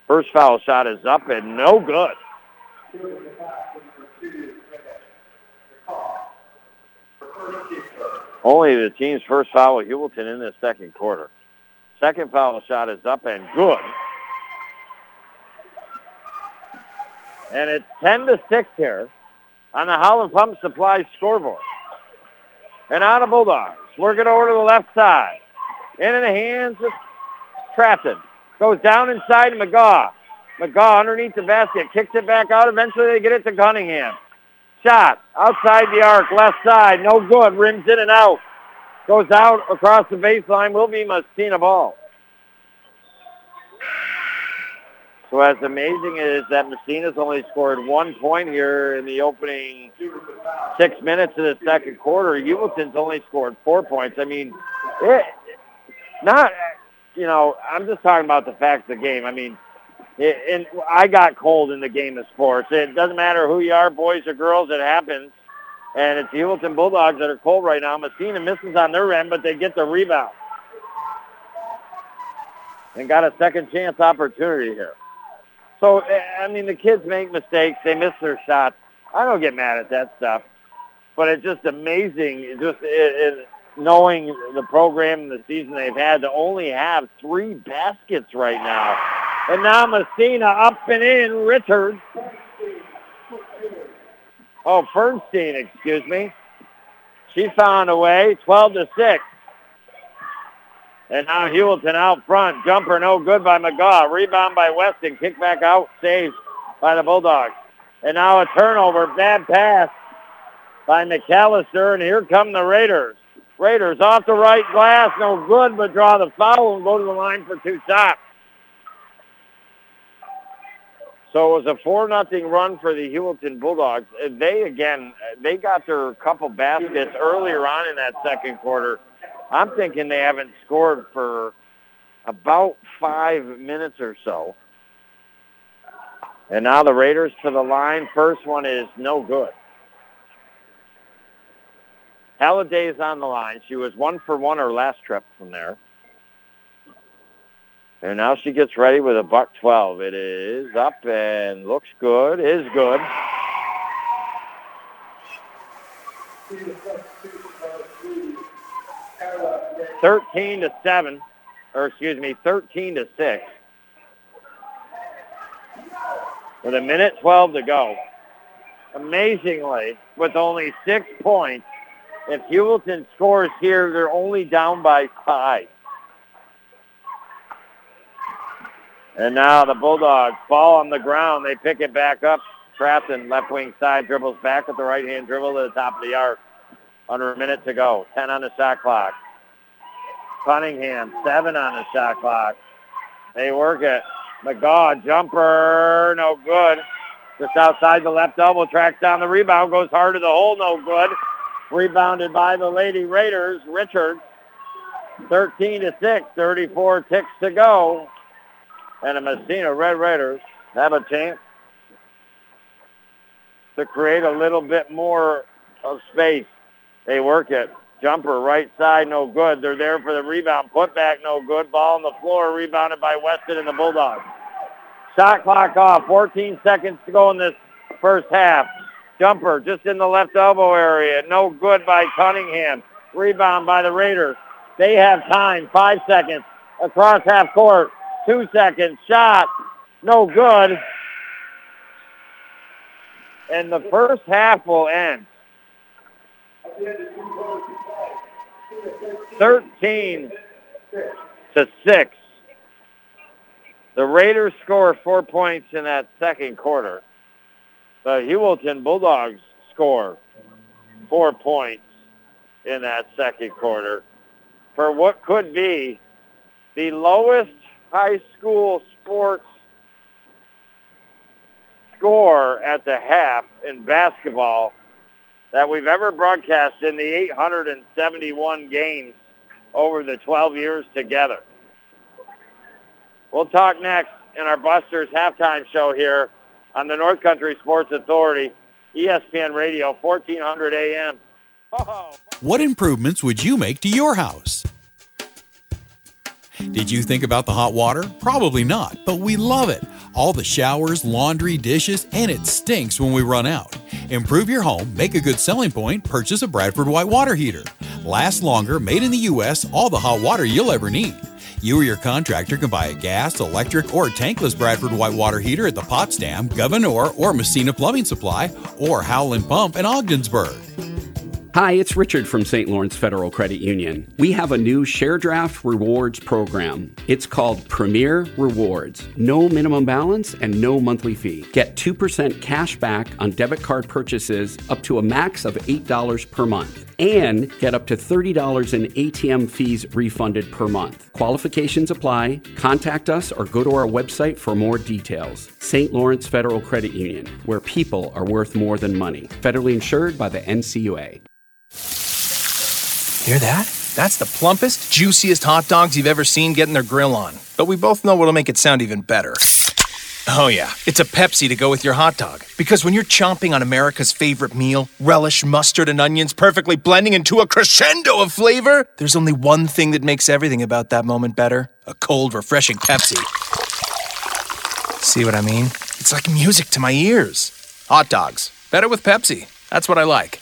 First foul shot is up and no good. Only the team's first foul with Heuvelton in the second quarter. Second foul shot is up and good. And it's 10 to 6 here on the Howland Pump Supply scoreboard. And out of Bulldogs. Working over to the left side. In in the hands of Trafton. Goes down inside to McGaw. McGaw underneath the basket. Kicks it back out. Eventually they get it to Cunningham. Shot outside the arc. Left side. No good. Rims in and out. Goes out across the baseline. Will be Massena ball. So as amazing as that Massena's only scored one point here in the opening six minutes of the second quarter, Heuvelton's only scored four points. I mean, it, not, you know, I'm just talking about the facts of the game. I mean, it, and I got cold in the game of sports. It doesn't matter who you are, boys or girls, it happens. And it's the Heuvelton Bulldogs that are cold right now. Massena misses on their end, but they get the rebound. And got a second chance opportunity here. So, eh, I mean, the kids make mistakes. They miss their shots. I don't get mad at that stuff. But it's just amazing it just it, it, knowing the program and the season they've had to only have three baskets right now. And now Massena up and in. Richards Oh, Fernstein, excuse me. She found a way, 12 to 6. And now Heuvelton out front. Jumper no good by McGaw. Rebound by Weston. Kick back out. Saved by the Bulldogs. And now a turnover. Bad pass by McAllister. And here come the Raiders. Raiders off the right glass. No good, but draw the foul and go to the line for two shots. So it was a four nothing run for the Heuvelton Bulldogs. Uh, they again, uh, they got their couple baskets earlier on in that second quarter. I'm thinking they haven't scored for about five minutes or so. And now the Raiders to the line. First one is no good. Halliday's on the line. She was one for one her last trip from there. And now she gets ready with a buck 12. It is up and looks good, is good. Thirteen to seven, or excuse me, thirteen to six. With a minute twelve to go. Amazingly, with only six points, if Heuvelton scores here, they're only down by five. And now the Bulldogs fall on the ground. They pick it back up. Trafton, left wing side, dribbles back with the right-hand dribble to the top of the arc. Under a minute to go. 10 on the shot clock. Cunningham, 7 on the shot clock. They work it. McGaw, jumper, no good. Just outside the left elbow, tracks down the rebound, goes hard to the hole, no good. Rebounded by the Lady Raiders. Richards, 13 to 6, 34 ticks to go and the Massena Red Raiders have a chance to create a little bit more of space. They work it. Jumper right side, no good. They're there for the rebound. Put back, no good. Ball on the floor, rebounded by Weston and the Bulldogs. Shot clock off. 14 seconds to go in this first half. Jumper just in the left elbow area. No good by Cunningham. Rebound by the Raiders. They have time. Five seconds across half court. Two seconds. Shot. No good. And the first half will end. 13 to 6. The Raiders score four points in that second quarter. Uh, the Heuvelton Bulldogs score four points in that second quarter for what could be the lowest high school sports score at the half in basketball that we've ever broadcast in the 871 games over the 12 years together. We'll talk next in our Busters halftime show here on the North Country Sports Authority, ESPN Radio, 1400 AM. What improvements would you make to your house? Did you think about the hot water? Probably not, but we love it. All the showers, laundry, dishes, and it stinks when we run out. Improve your home, make a good selling point, purchase a Bradford White water heater. Last longer, made in the U.S., all the hot water you'll ever need. You or your contractor can buy a gas, electric, or tankless Bradford White water heater at the Potsdam, Gouverneur, or Massena Plumbing Supply, or Howland Pump in Ogdensburg. Hi, it's Richard from St. Lawrence Federal Credit Union. We have a new Share Draft Rewards program. It's called Premier Rewards. No minimum balance and no monthly fee. Get 2% cash back on debit card purchases up to a max of $8 per month. And get up to $30 in ATM fees refunded per month. Qualifications apply. Contact us or go to our website for more details. St. Lawrence Federal Credit Union, where people are worth more than money. Federally insured by the NCUA. Hear that? That's the plumpest, juiciest hot dogs you've ever seen getting their grill on. But we both know what'll make it sound even better. Oh, yeah. It's a Pepsi to go with your hot dog. Because when you're chomping on America's favorite meal, relish, mustard, and onions perfectly blending into a crescendo of flavor, there's only one thing that makes everything about that moment better a cold, refreshing Pepsi. See what I mean? It's like music to my ears. Hot dogs. Better with Pepsi. That's what I like.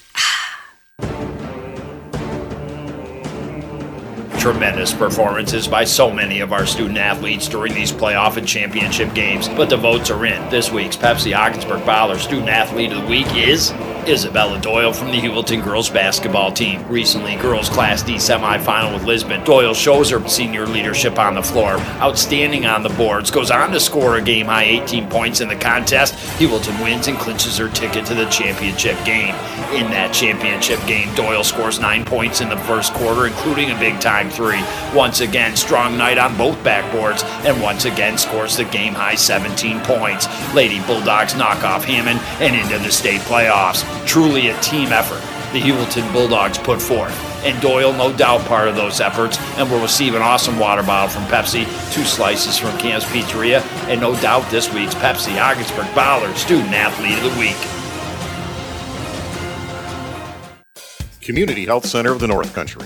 Tremendous performances by so many of our student athletes during these playoff and championship games, but the votes are in. This week's Pepsi Ogdensburg Baller Student Athlete of the Week is Isabella Doyle from the Heuvelton girls basketball team. Recently, girls Class D semifinal with Lisbon. Doyle shows her senior leadership on the floor, outstanding on the boards, goes on to score a game high 18 points in the contest. Heuvelton wins and clinches her ticket to the championship game. In that championship game, Doyle scores nine points in the first quarter, including a big time three. Once again, strong night on both backboards, and once again scores the game high 17 points. Lady Bulldogs knock off Hammond and into the state playoffs. Truly a team effort the Heuvelton Bulldogs put forth. And Doyle, no doubt, part of those efforts, and will receive an awesome water bottle from Pepsi, two slices from Cam's Pizzeria, and no doubt this week's Pepsi Ogdensburg Baller Student Athlete of the Week. Community Health Center of the North Country.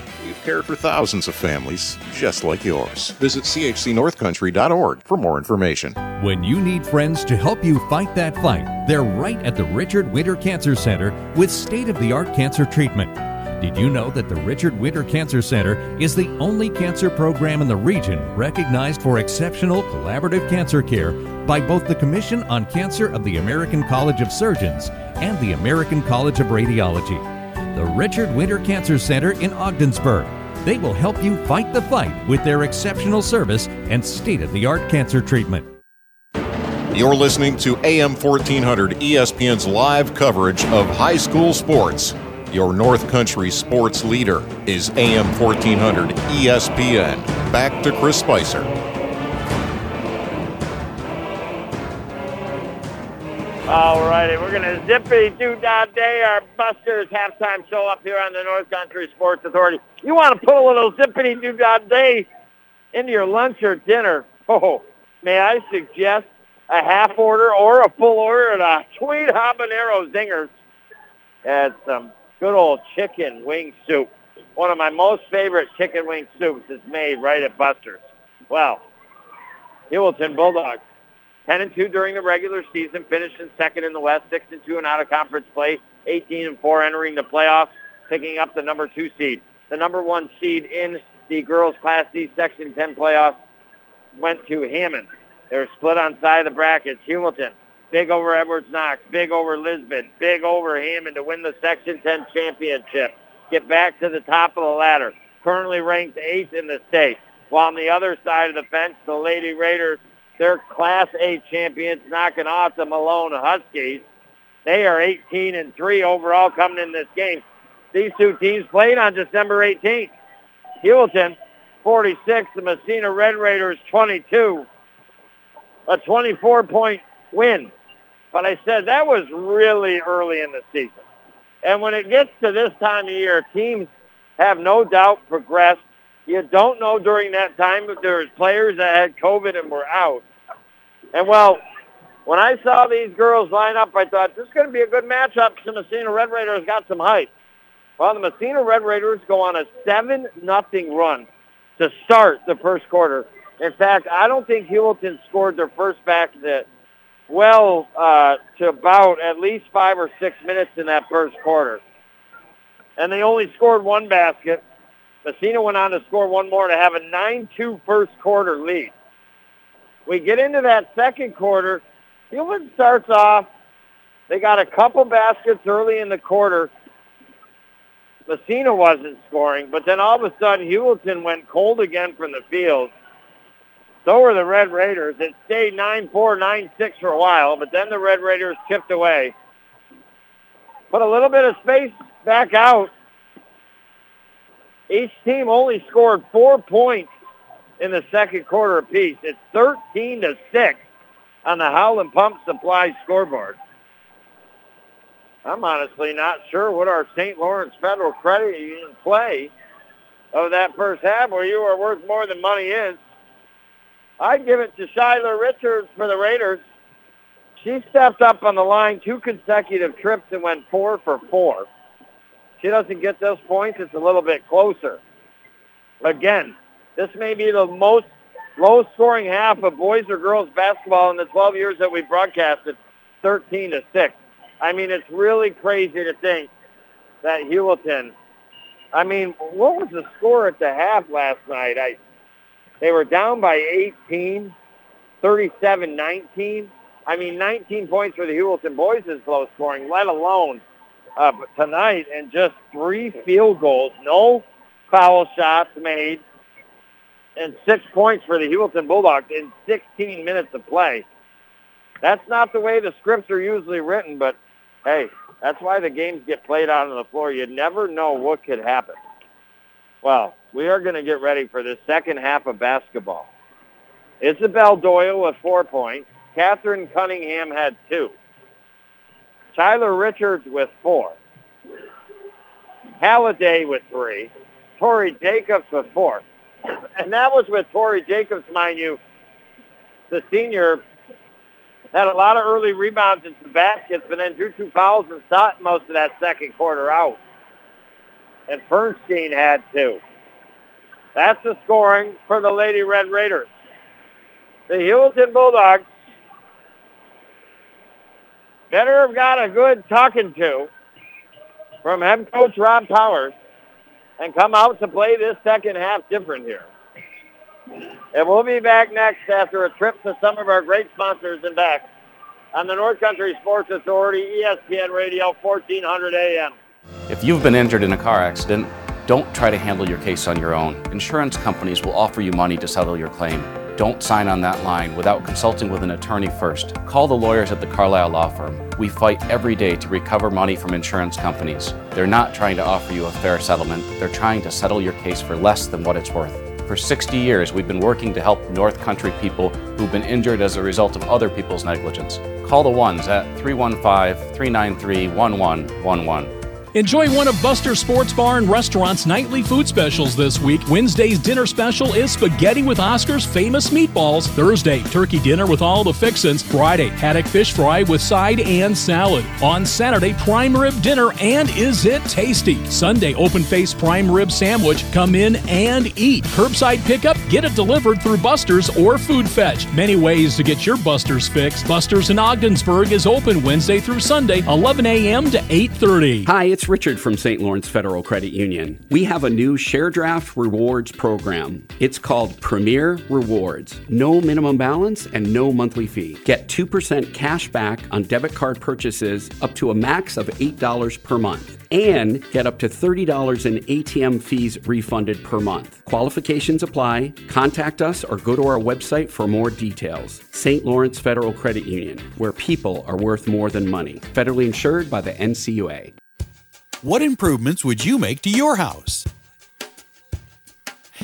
cared for thousands of families just like yours. Visit chcnorthcountry.org for more information. When you need friends to help you fight that fight, they're right at the Richard Winter Cancer Center with state of the art cancer treatment. Did you know that the Richard Winter Cancer Center is the only cancer program in the region recognized for exceptional collaborative cancer care by both the Commission on Cancer of the American College of Surgeons and the American College of Radiology? The Richard Winter Cancer Center in Ogdensburg. They will help you fight the fight with their exceptional service and state of the art cancer treatment. You're listening to AM 1400 ESPN's live coverage of high school sports. Your North Country sports leader is AM 1400 ESPN. Back to Chris Spicer. All righty, we're going to zippity doo dah day our Busters halftime show up here on the North Country Sports Authority. You want to put a little zippity doo dah day into your lunch or dinner? Oh, may I suggest a half order or a full order at a sweet habanero zingers? and some good old chicken wing soup. One of my most favorite chicken wing soups is made right at Buster's. Well, Heuvelton Bulldogs 10 and 2 during the regular season, finishing second in the West, 6 and 2 in out of conference play, 18 and 4 entering the playoffs, picking up the number 2 seed. The number 1 seed in the girls Class D Section 10 playoffs went to Hammond. They're split on side of the brackets. Heuvelton, big over Edwards Knox, big over Lisbon, big over Hammond to win the Section 10 championship. Get back to the top of the ladder. Currently ranked eighth in the state. While on the other side of the fence, the Lady Raiders they're Class A champions, knocking off the Malone Huskies. They are 18 and 3 overall coming in this game. These two teams played on December 18th. Heuvelton 46, the Massena Red Raiders 22. A 24-point win. But I said that was really early in the season. And when it gets to this time of year, teams have no doubt progressed. You don't know during that time if there's players that had COVID and were out. And well, when I saw these girls line up, I thought this is going to be a good matchup. The Massena Red Raiders got some height. Well, the Massena Red Raiders go on a 7 nothing run to start the first quarter. In fact, I don't think Heuvelton scored their first basket well uh, to about at least five or six minutes in that first quarter. And they only scored one basket. Massena went on to score one more to have a 9-2 first quarter lead. We get into that second quarter. Hewlett starts off. They got a couple baskets early in the quarter. Massena wasn't scoring, but then all of a sudden Heuvelton went cold again from the field. So were the Red Raiders. It stayed 9-4, 9-6 for a while, but then the Red Raiders chipped away. Put a little bit of space back out. Each team only scored four points in the second quarter apiece. It's 13 to 6 on the Howland Pump Supply scoreboard. I'm honestly not sure what our St. Lawrence Federal Credit Union play of that first half where you are worth more than money is. I'd give it to Shyler Richards for the Raiders. She stepped up on the line two consecutive trips and went four for four. She doesn't get those points. It's a little bit closer. Again, this may be the most low-scoring half of boys or girls basketball in the 12 years that we broadcasted, 13 to 6. I mean, it's really crazy to think that Heuvelton, I mean, what was the score at the half last night? I They were down by 18, 37-19. I mean, 19 points for the Heuvelton boys is low scoring, let alone uh, tonight, and just three field goals, no foul shots made, and six points for the Heuvelton Bulldogs in 16 minutes of play. That's not the way the scripts are usually written, but hey, that's why the games get played out on the floor. You never know what could happen. Well, we are going to get ready for the second half of basketball. Isabel Doyle with four points. Catherine Cunningham had two. Tyler Richards with four. Halliday with three. Tori Jacobs with four. And that was with Tori Jacobs, mind you, the senior had a lot of early rebounds and some baskets, but then drew two fouls and shot most of that second quarter out. And Fernstein had two. That's the scoring for the Lady Red Raiders. The Heuvelton Bulldogs better have got a good talking to from head coach Rob Powers and come out to play this second half different here. And we'll be back next after a trip to some of our great sponsors and back on the North Country Sports Authority, ESPN Radio, 1400 AM. If you've been injured in a car accident, don't try to handle your case on your own. Insurance companies will offer you money to settle your claim. Don't sign on that line without consulting with an attorney first. Call the lawyers at the Carlisle Law Firm. We fight every day to recover money from insurance companies. They're not trying to offer you a fair settlement, they're trying to settle your case for less than what it's worth. For 60 years, we've been working to help North Country people who've been injured as a result of other people's negligence. Call the ones at 315 393 1111. Enjoy one of Buster Sports Bar and Restaurant's nightly food specials this week. Wednesday's dinner special is spaghetti with Oscar's famous meatballs. Thursday, turkey dinner with all the fixins. Friday, haddock fish fry with side and salad. On Saturday, prime rib dinner and is it tasty? Sunday, open face prime rib sandwich. Come in and eat. Curbside pickup, get it delivered through Buster's or Food Fetch. Many ways to get your Buster's fix. Buster's in Ogdensburg is open Wednesday through Sunday, 11 a.m. to 8:30. Hi, it's Richard from St. Lawrence Federal Credit Union. We have a new Share Draft Rewards program. It's called Premier Rewards. No minimum balance and no monthly fee. Get 2% cash back on debit card purchases up to a max of $8 per month and get up to $30 in ATM fees refunded per month. Qualifications apply. Contact us or go to our website for more details. St. Lawrence Federal Credit Union, where people are worth more than money. Federally insured by the NCUA. What improvements would you make to your house?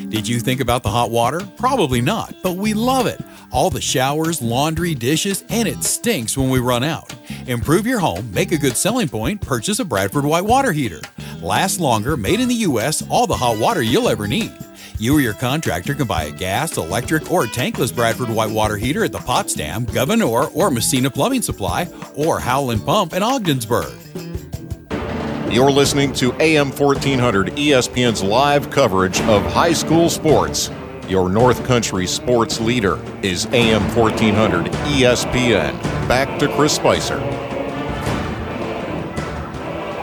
Did you think about the hot water? Probably not, but we love it. All the showers, laundry, dishes, and it stinks when we run out. Improve your home, make a good selling point, purchase a Bradford White water heater. Last longer, made in the U.S., all the hot water you'll ever need. You or your contractor can buy a gas, electric, or tankless Bradford White water heater at the Potsdam, Gouverneur, or Massena Plumbing Supply, or Howland Pump in Ogdensburg. You're listening to AM 1400 ESPN's live coverage of high school sports. Your North Country sports leader is AM 1400 ESPN. Back to Chris Spicer.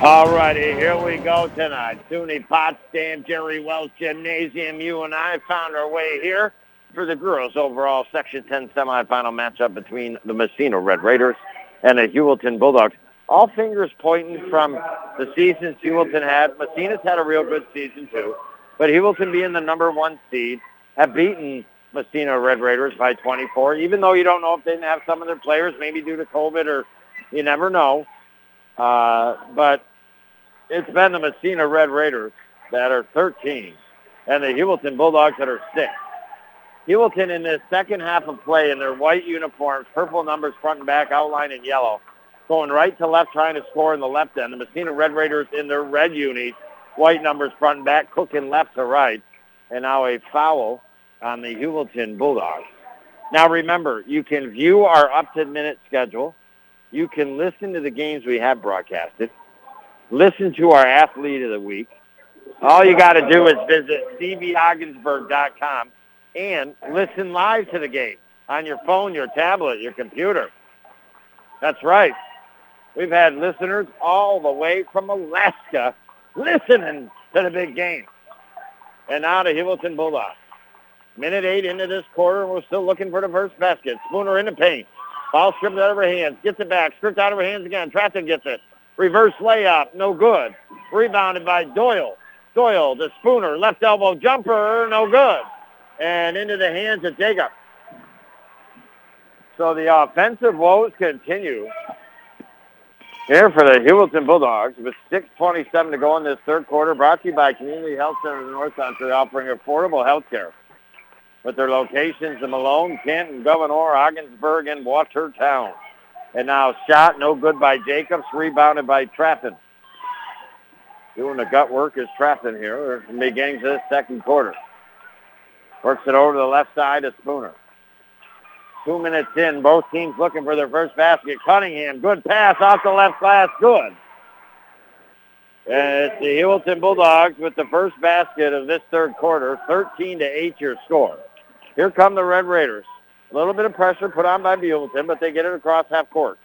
All righty, here we go tonight. SUNY Potsdam, Jerry Wells Gymnasium. You and I found our way here for the girls' overall Section 10 semifinal matchup between the Massena Red Raiders and the Heuvelton Bulldogs. All fingers pointing from the seasons Heuvelton had. Massena's had a real good season too, but Heuvelton being the number one seed have beaten Massena Red Raiders by 24, even though you don't know if they didn't have some of their players, maybe due to COVID or you never know. Uh, but it's been the Massena Red Raiders that are 13 and the Heuvelton Bulldogs that are 6. Heuvelton in the second half of play in their white uniforms, purple numbers front and back, outlined in yellow, going right to left trying to score in the left end. The Massena Red Raiders in their red unis, white numbers front and back, cooking left to right. And now a foul on the Heuvelton Bulldogs. Now remember, you can view our up-to-minute schedule. You can listen to the games we have broadcasted listen to our athlete of the week. All you got to do is visit stevieogginsburg.com and listen live to the game on your phone, your tablet, your computer. That's right. We've had listeners all the way from Alaska listening to the big game. And now to Heuvelton Bulldogs. Minute eight into this quarter, we're still looking for the first basket. Spooner in the paint. Ball stripped out of her hands. Gets it back. Stripped out of her hands again. Trafton gets it. Reverse layup, no good. Rebounded by Doyle. Doyle, the Spooner, left elbow jumper, no good. And into the hands of Jacob. So the offensive woes continue here for the Heuvelton Bulldogs with 6.27 to go in this third quarter. Brought to you by Community Health Center of the North Country offering affordable health care with their locations in Malone, Canton, Gouverneur, Ogdensburg, and Watertown. And now shot, no good by Jacobs, rebounded by Trafton. Doing the gut work is Trafton here in the beginning of this second quarter. Works it over to the left side of Spooner. Two minutes in, both teams looking for their first basket. Cunningham, good pass off the left glass, good. And it's the Heuvelton Bulldogs with the first basket of this third quarter, 13 to 8 your score. Here come the Red Raiders. A little bit of pressure put on by Heuvelton, but they get it across half court.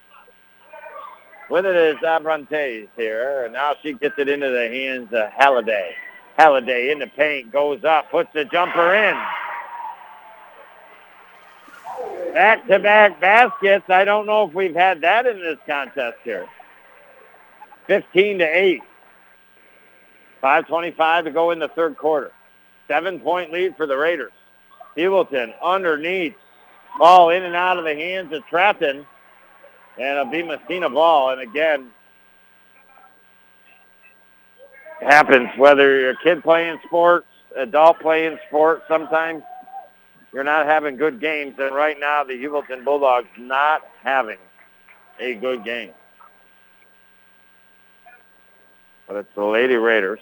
With it is Abrantes here, and now she gets it into the hands of Halliday. Halliday in the paint, goes up, puts the jumper in. Back-to-back baskets. I don't know if we've had that in this contest here. 15 to 8. 5.25 to go in the third quarter. Seven-point lead for the Raiders. Heuvelton underneath Ball in and out of the hands of Trafton. And a B. Massena ball. And again, happens whether you're a kid playing sports, adult playing sports. Sometimes you're not having good games. And right now, the Heuvelton Bulldogs not having a good game. But it's the Lady Raiders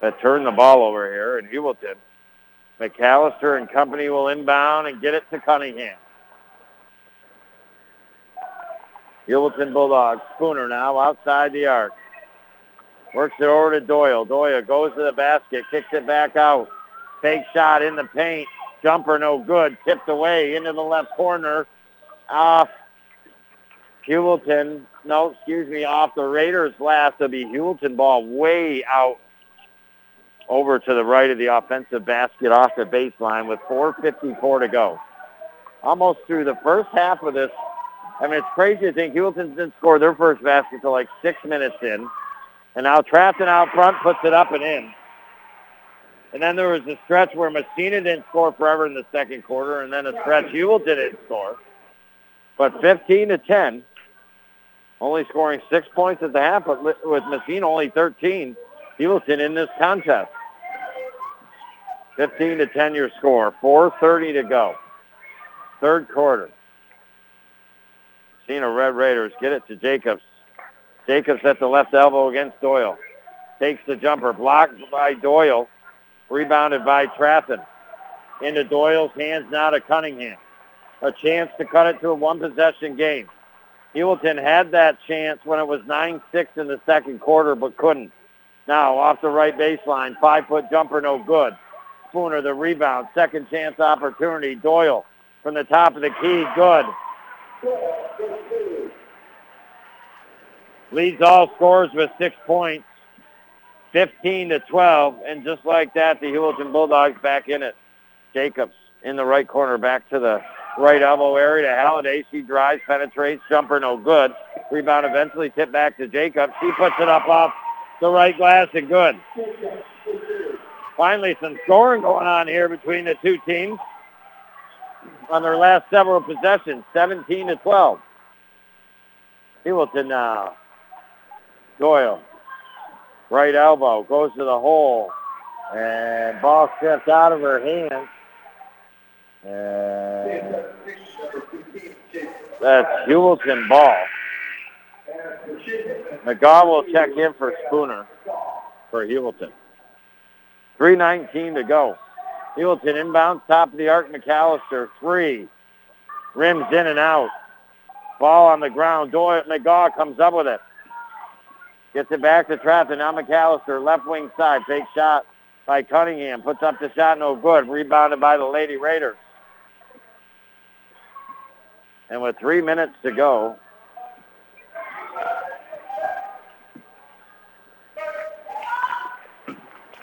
that turn the ball over here in Heuvelton. McAllister and company will inbound and get it to Cunningham. Heuvelton Bulldogs. Spooner now outside the arc. Works it over to Doyle. Doyle goes to the basket, kicks it back out. Fake shot in the paint. Jumper no good. Tipped away into the left corner. Off Heuvelton. No, excuse me, off the Raiders last. It'll be Heuvelton ball way out over to the right of the offensive basket off the baseline with 4.54 to go. Almost through the first half of this. I mean, it's crazy to think Heuvelton didn't score their first basket until like six minutes in. And now Trafton out front puts it up and in. And then there was a stretch where Massena didn't score forever in the second quarter, and then a stretch Hewell didn't score. But 15 to 10, only scoring six points at the half, but with Massena only 13, Heuvelton in this contest. 15 to 10 your score. 4.30 to go. Third quarter. Cena Red Raiders get it to Jacobs. Jacobs at the left elbow against Doyle. Takes the jumper. Blocked by Doyle. Rebounded by Trafton. Into Doyle's hands now to Cunningham. A chance to cut it to a one-possession game. Heuvelton had that chance when it was 9-6 in the second quarter, but couldn't. Now off the right baseline. Five-foot jumper, no good. Spooner the rebound. Second chance opportunity. Doyle from the top of the key. Good. leads all scores with six points, 15 to 12. And just like that, the Heuvelton Bulldogs back in it. Jacobs in the right corner, back to the right elbow area to Halliday. She drives, penetrates, jumper no good. Rebound eventually tipped back to Jacobs. She puts it up off the right glass and good. Finally, some scoring going on here between the two teams on their last several possessions, 17 to 12. Heuvelton uh, now. Doyle. Right elbow. Goes to the hole. And ball steps out of her hands. And that's Heuvelton ball. McGaw will check in for Spooner for Heuvelton. 3.19 to go. Heuvelton inbounds, top of the arc, McAllister, three. Rims in and out. Ball on the ground. Doyle McGaw comes up with it. Gets it back to Trafton. Now McAllister, left wing side. Fake shot by Cunningham. Puts up the shot, no good. Rebounded by the Lady Raiders. And with three minutes to go,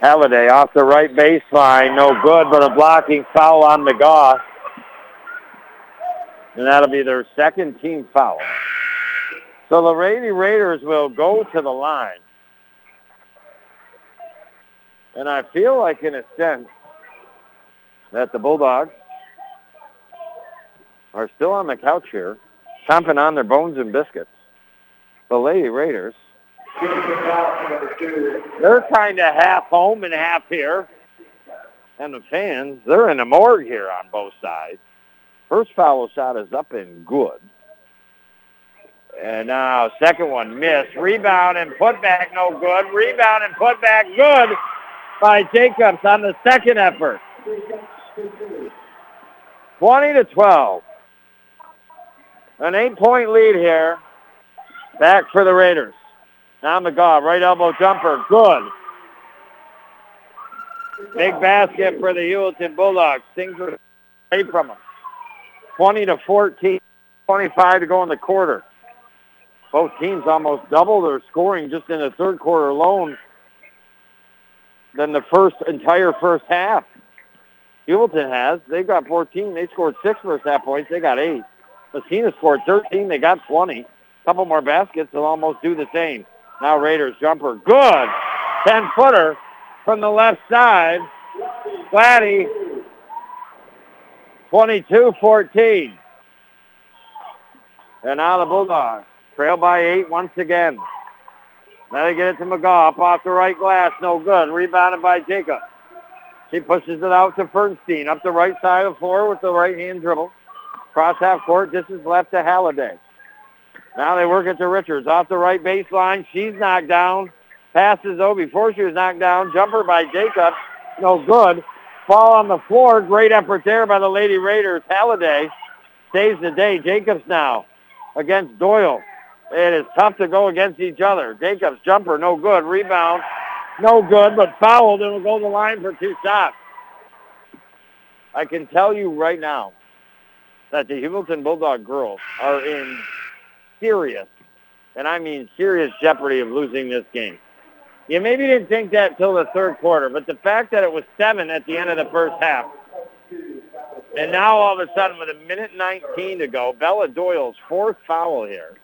Halliday off the right baseline, no good, but a blocking foul on McGaw. And that'll be their second team foul. So the Lady Raiders will go to the line. And I feel like, in a sense, that the Bulldogs are still on the couch here, chomping on their bones and biscuits. The Lady Raiders, they're kind of half home and half here. And the fans, they're in the morgue here on both sides. First foul shot is up and good. And now second one missed. Rebound and put back no good. Rebound and put back good by Jacobs on the second effort. 20 to 12. An eight-point lead here. Back for the Raiders. Now McGaw, right elbow jumper, good. Big basket for the Heuvelton Bulldogs. Things are away from them. 20 to 14, 25 to go in the quarter. Both teams almost double their scoring just in the third quarter alone than the first entire first half. Heuvelton has. They've got 14. They scored six first half points. They got eight. Massena scored 13. They got 20. A couple more baskets. They'll almost do the same. Now Raiders jumper. Good. 10-footer from the left side. Gladdy 22-14. And now the Bulldogs trail by eight once again. Now they get it to McGaw up off the right glass. No good. Rebounded by Jacob. She pushes it out to Fernstein up the right side of the floor with the right hand dribble. Cross half court. This is left to Halliday. Now they work it to Richards off the right baseline. She's knocked down. Passes though before she was knocked down. Jumper by Jacob. No good. Fall on the floor. Great effort there by the Lady Raiders. Halliday saves the day. Jacobs now against Doyle. It is tough to go against each other. Jacobs jumper, no good. Rebound, no good, but fouled and will go the line for two shots. I can tell you right now that the Heuvelton Bulldog girls are in serious, and I mean serious jeopardy of losing this game. You maybe didn't think that till the third quarter, but the fact that it was seven at the end of the first half, and now all of a sudden with a minute 19 to go, Bella Doyle's fourth foul here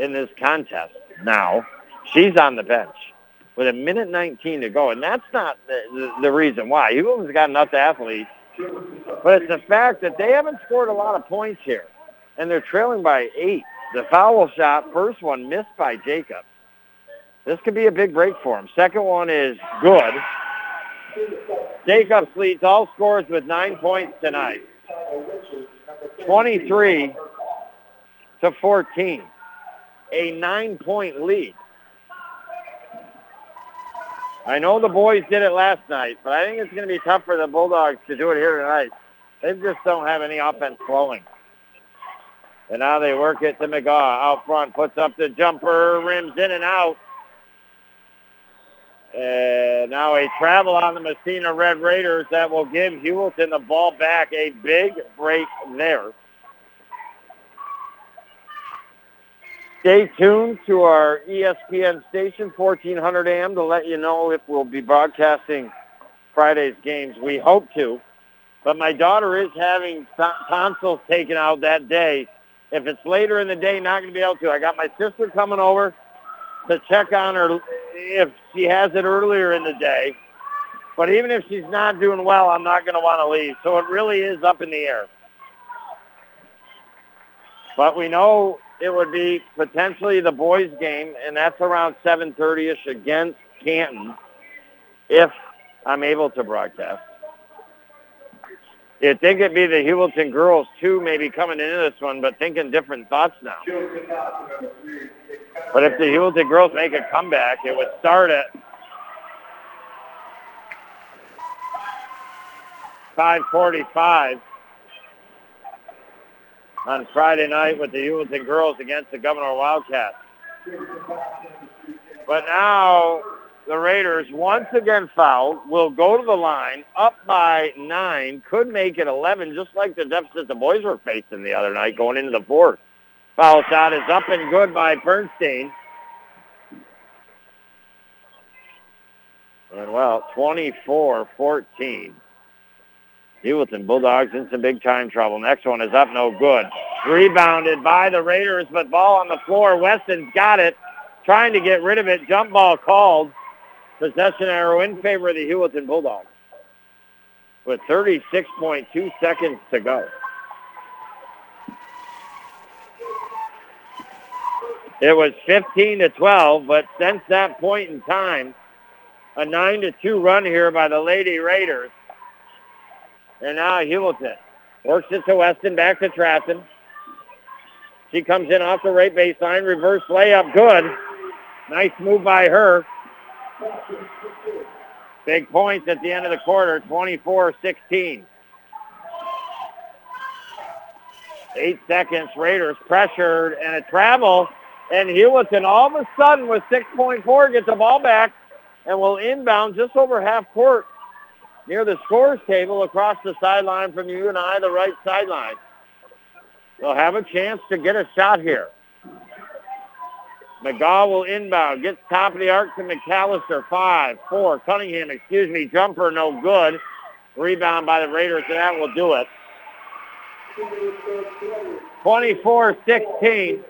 in this contest now. She's on the bench with a minute 19 to go, and that's not the, the, the reason why. Heuvelton's got enough athletes, but it's the fact that they haven't scored a lot of points here, and they're trailing by eight. The foul shot, first one missed by Jacob. This could be a big break for him. Second one is good. Jacobs leads all scores with nine points tonight. 23 to 14. A nine-point lead. I know the boys did it last night, but I think it's going to be tough for the Bulldogs to do it here tonight. They just don't have any offense flowing. And now they work it to McGaw out front, puts up the jumper, rims in and out. And now a travel on the Massena Red Raiders that will give Heuvelton the ball back. A big break there. Stay tuned to our ESPN station, 1400 AM, to let you know if we'll be broadcasting Friday's games. We hope to. But my daughter is having tonsils taken out that day. If it's later in the day, not going to be able to. I got my sister coming over to check on her if she has it earlier in the day. But even if she's not doing well, I'm not going to want to leave. So it really is up in the air. But we know it would be potentially the boys' game, and that's around 7.30ish against Canton if I'm able to broadcast. You'd think it'd be the Heuvelton girls, too, maybe coming into this one, but thinking different thoughts now. But if the Heuvelton girls make a comeback, it would start at 545 on Friday night with the Heuvelton girls against the Gouverneur Wildcats. But now the Raiders once again fouled, will go to the line, up by nine, could make it 11, just like the deficit the boys were facing the other night going into the fourth. Foul shot is up and good by Bernstein. And well, 24-14. Heuvelton Bulldogs in some big time trouble. Next one is up, no good. Rebounded by the Raiders, but ball on the floor. Weston's got it, trying to get rid of it. Jump ball called. Possession arrow in favor of the Heuvelton Bulldogs with 36.2 seconds to go. It was 15 to 12, but since that point in time, a 9 to 2 run here by the Lady Raiders. And now Heuvelton works it to Weston, back to Trafton. She comes in off the right baseline, reverse layup, good. Nice move by her. Big points at the end of the quarter, 24-16. Eight seconds, Raiders pressured and a travel. And Heuvelton all of a sudden with 6.4 gets the ball back and will inbound just over half court near the scores table across the sideline from you and I, the right sideline. They'll have a chance to get a shot here. McGaw will inbound. Gets top of the arc to McAllister. Five, four. Cunningham, excuse me. Jumper, no good. Rebound by the Raiders, and that will do it. 24-16.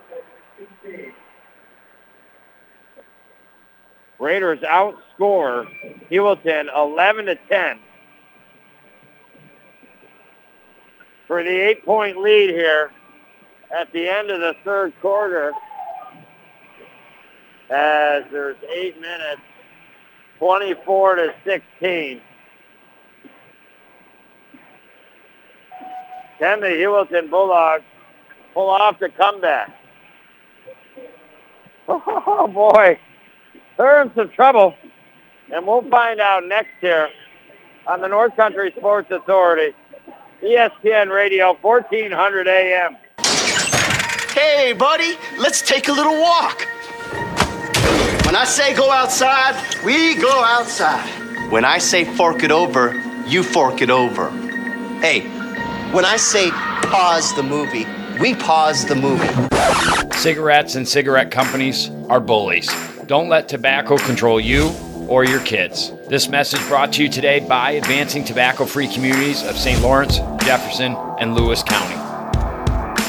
Raiders outscore Heuvelton 11 to 10. For the eight-point lead here at the end of the third quarter, as there's eight minutes, 24 to 16. Can the Heuvelton Bulldogs pull off the comeback? Oh boy, they're in some trouble, and we'll find out next here on the North Country Sports Authority, ESPN Radio, 1400 AM. Hey, buddy, let's take a little walk. When I say go outside, we go outside. When I say fork it over, you fork it over. Hey, when I say pause the movie, we pause the movie. Cigarettes and cigarette companies are bullies. Don't let tobacco control you or your kids. This message brought to you today by Advancing Tobacco Free Communities of St. Lawrence, Jefferson, and Lewis County.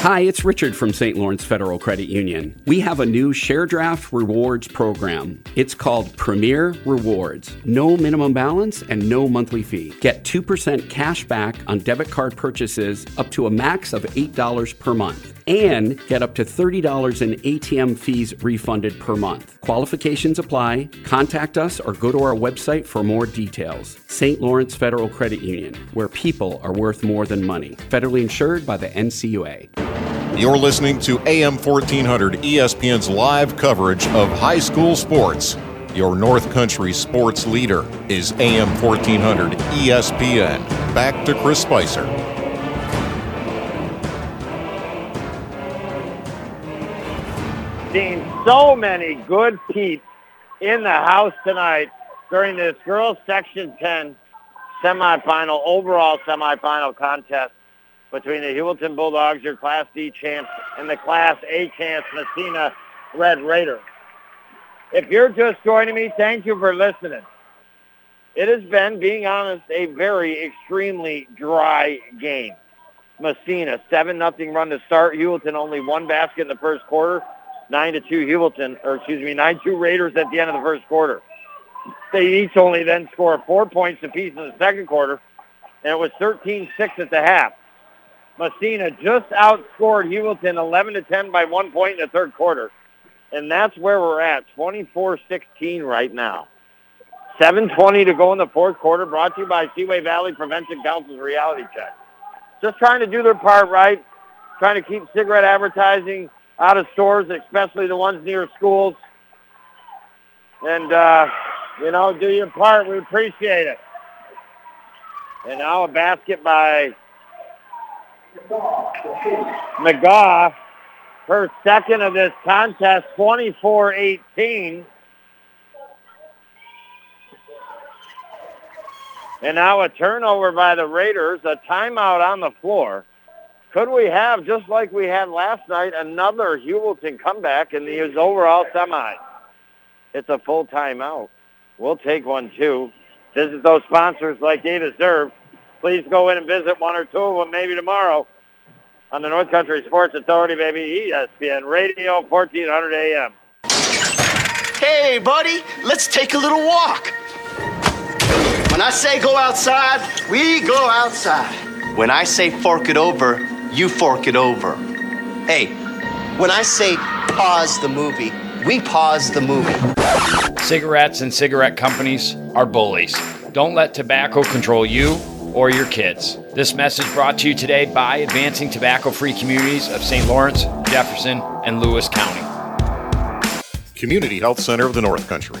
Hi, it's Richard from St. Lawrence Federal Credit Union. We have a new share draft rewards program. It's called Premier Rewards. No minimum balance and no monthly fee. Get 2% cash back on debit card purchases up to a max of $8 per month and get up to $30 in ATM fees refunded per month. Qualifications apply. Contact us or go to our website for more details. St. Lawrence Federal Credit Union, where people are worth more than money. Federally insured by the NCUA. You're listening to AM 1400 ESPN's live coverage of high school sports. Your North Country sports leader is AM 1400 ESPN. Back to Chris Spicer. Seen so many good peeps in the house tonight during this girls section 10 semifinal, overall semifinal contest between the Heuvelton Bulldogs, your Class D champs, and the Class A champs, Massena Red Raiders. If you're just joining me, thank you for listening. It has been, being honest, a very extremely dry game. Massena, 7 nothing run to start. Heuvelton only one basket in the first quarter. 9 to 2 Heuvelton, or excuse me, 9-2 Raiders at the end of the first quarter. They each only then score four points apiece in the second quarter, and it was 13-6 at the half. Massena just outscored Heuvelton 11 to 10 by one point in the third quarter. And that's where we're at, 24-16 right now. 7.20 to go in the fourth quarter, brought to you by Seaway Valley Prevention Council's Reality Check. Just trying to do their part right, trying to keep cigarette advertising out of stores, especially the ones near schools. And, uh, you know, do your part. We appreciate it. And now a basket by McGaw, her second of this contest, 24-18. And now a turnover by the Raiders, a timeout on the floor. Could we have, just like we had last night, another Heuvelton comeback in the overall semi? It's a full timeout. We'll take one, too. Visit those sponsors like they deserve. Please go in and visit one or two of them maybe tomorrow on the North Country Sports Authority, baby. ESPN Radio, 1400 AM. Hey, buddy, let's take a little walk. When I say go outside, we go outside. When I say fork it over, you fork it over. Hey, when I say pause the movie, we pause the movie. Cigarettes and cigarette companies are bullies. Don't let tobacco control you or your kids. This message brought to you today by Advancing Tobacco Free Communities of St. Lawrence, Jefferson, and Lewis County. Community Health Center of the North Country.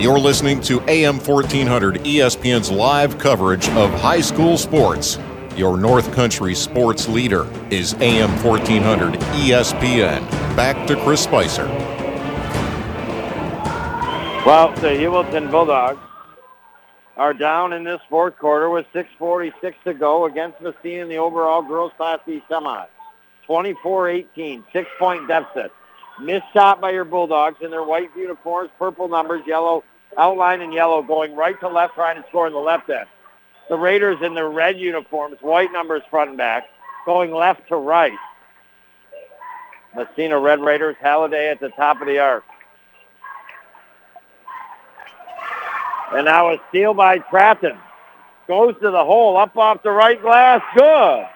You're listening to AM 1400 ESPN's live coverage of high school sports. Your North Country sports leader is AM 1400 ESPN. Back to Chris Spicer. Well, the Heuvelton Bulldogs are down in this fourth quarter with 6.46 to go against Massena in the overall girls Class B semi. 24-18, six-point deficit. Missed shot by your Bulldogs in their white uniforms, purple numbers, yellow outline in yellow, going right to left, trying to score in the left end. The Raiders in their red uniforms, white numbers front and back, going left to right. Massena Red Raiders, Halliday at the top of the arc. And now a steal by Trafton. Goes to the hole, up off the right glass, good.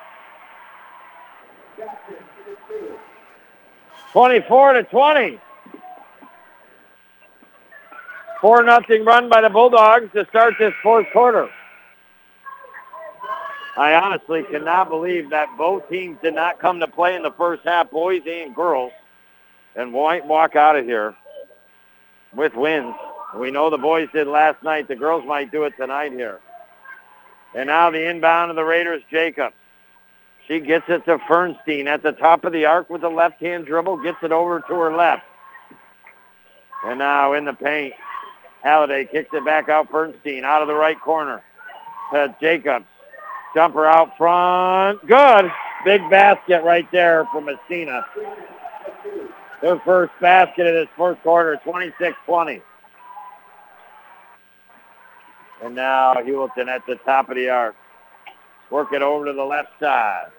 24 to 20. 4 nothing run by the Bulldogs to start this fourth quarter. I honestly cannot believe that both teams did not come to play in the first half, boys and girls, and walk out of here with wins. We know the boys did last night. The girls might do it tonight here. And now the inbound of the Raiders, Jacobs. She gets it to Fernstein at the top of the arc with a left-hand dribble, gets it over to her left. And now in the paint, Halliday kicks it back out Fernstein out of the right corner to Jacobs. Jumper out front. Good. Big basket right there from Massena. Their first basket of this first quarter, 26-20. And now Heuvelton at the top of the arc. Work it over to the left side.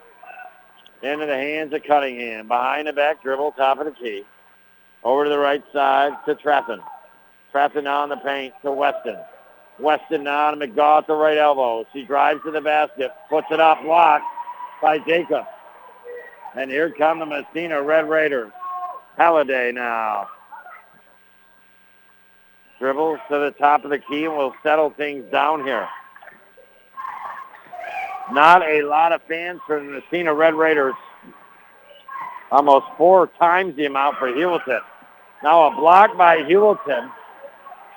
Into the hands of Cunningham. Behind the back dribble, top of the key. Over to the right side to Trafton. Trafton on the paint to Weston. Weston now to McGaw at the right elbow. She drives to the basket, puts it up, blocked by Jacob. And here come the Massena Red Raiders. Halliday now. Dribbles to the top of the key and will settle things down here. Not a lot of fans for the Massena Red Raiders. Almost four times the amount for Heuvelton. Now a block by Heuvelton.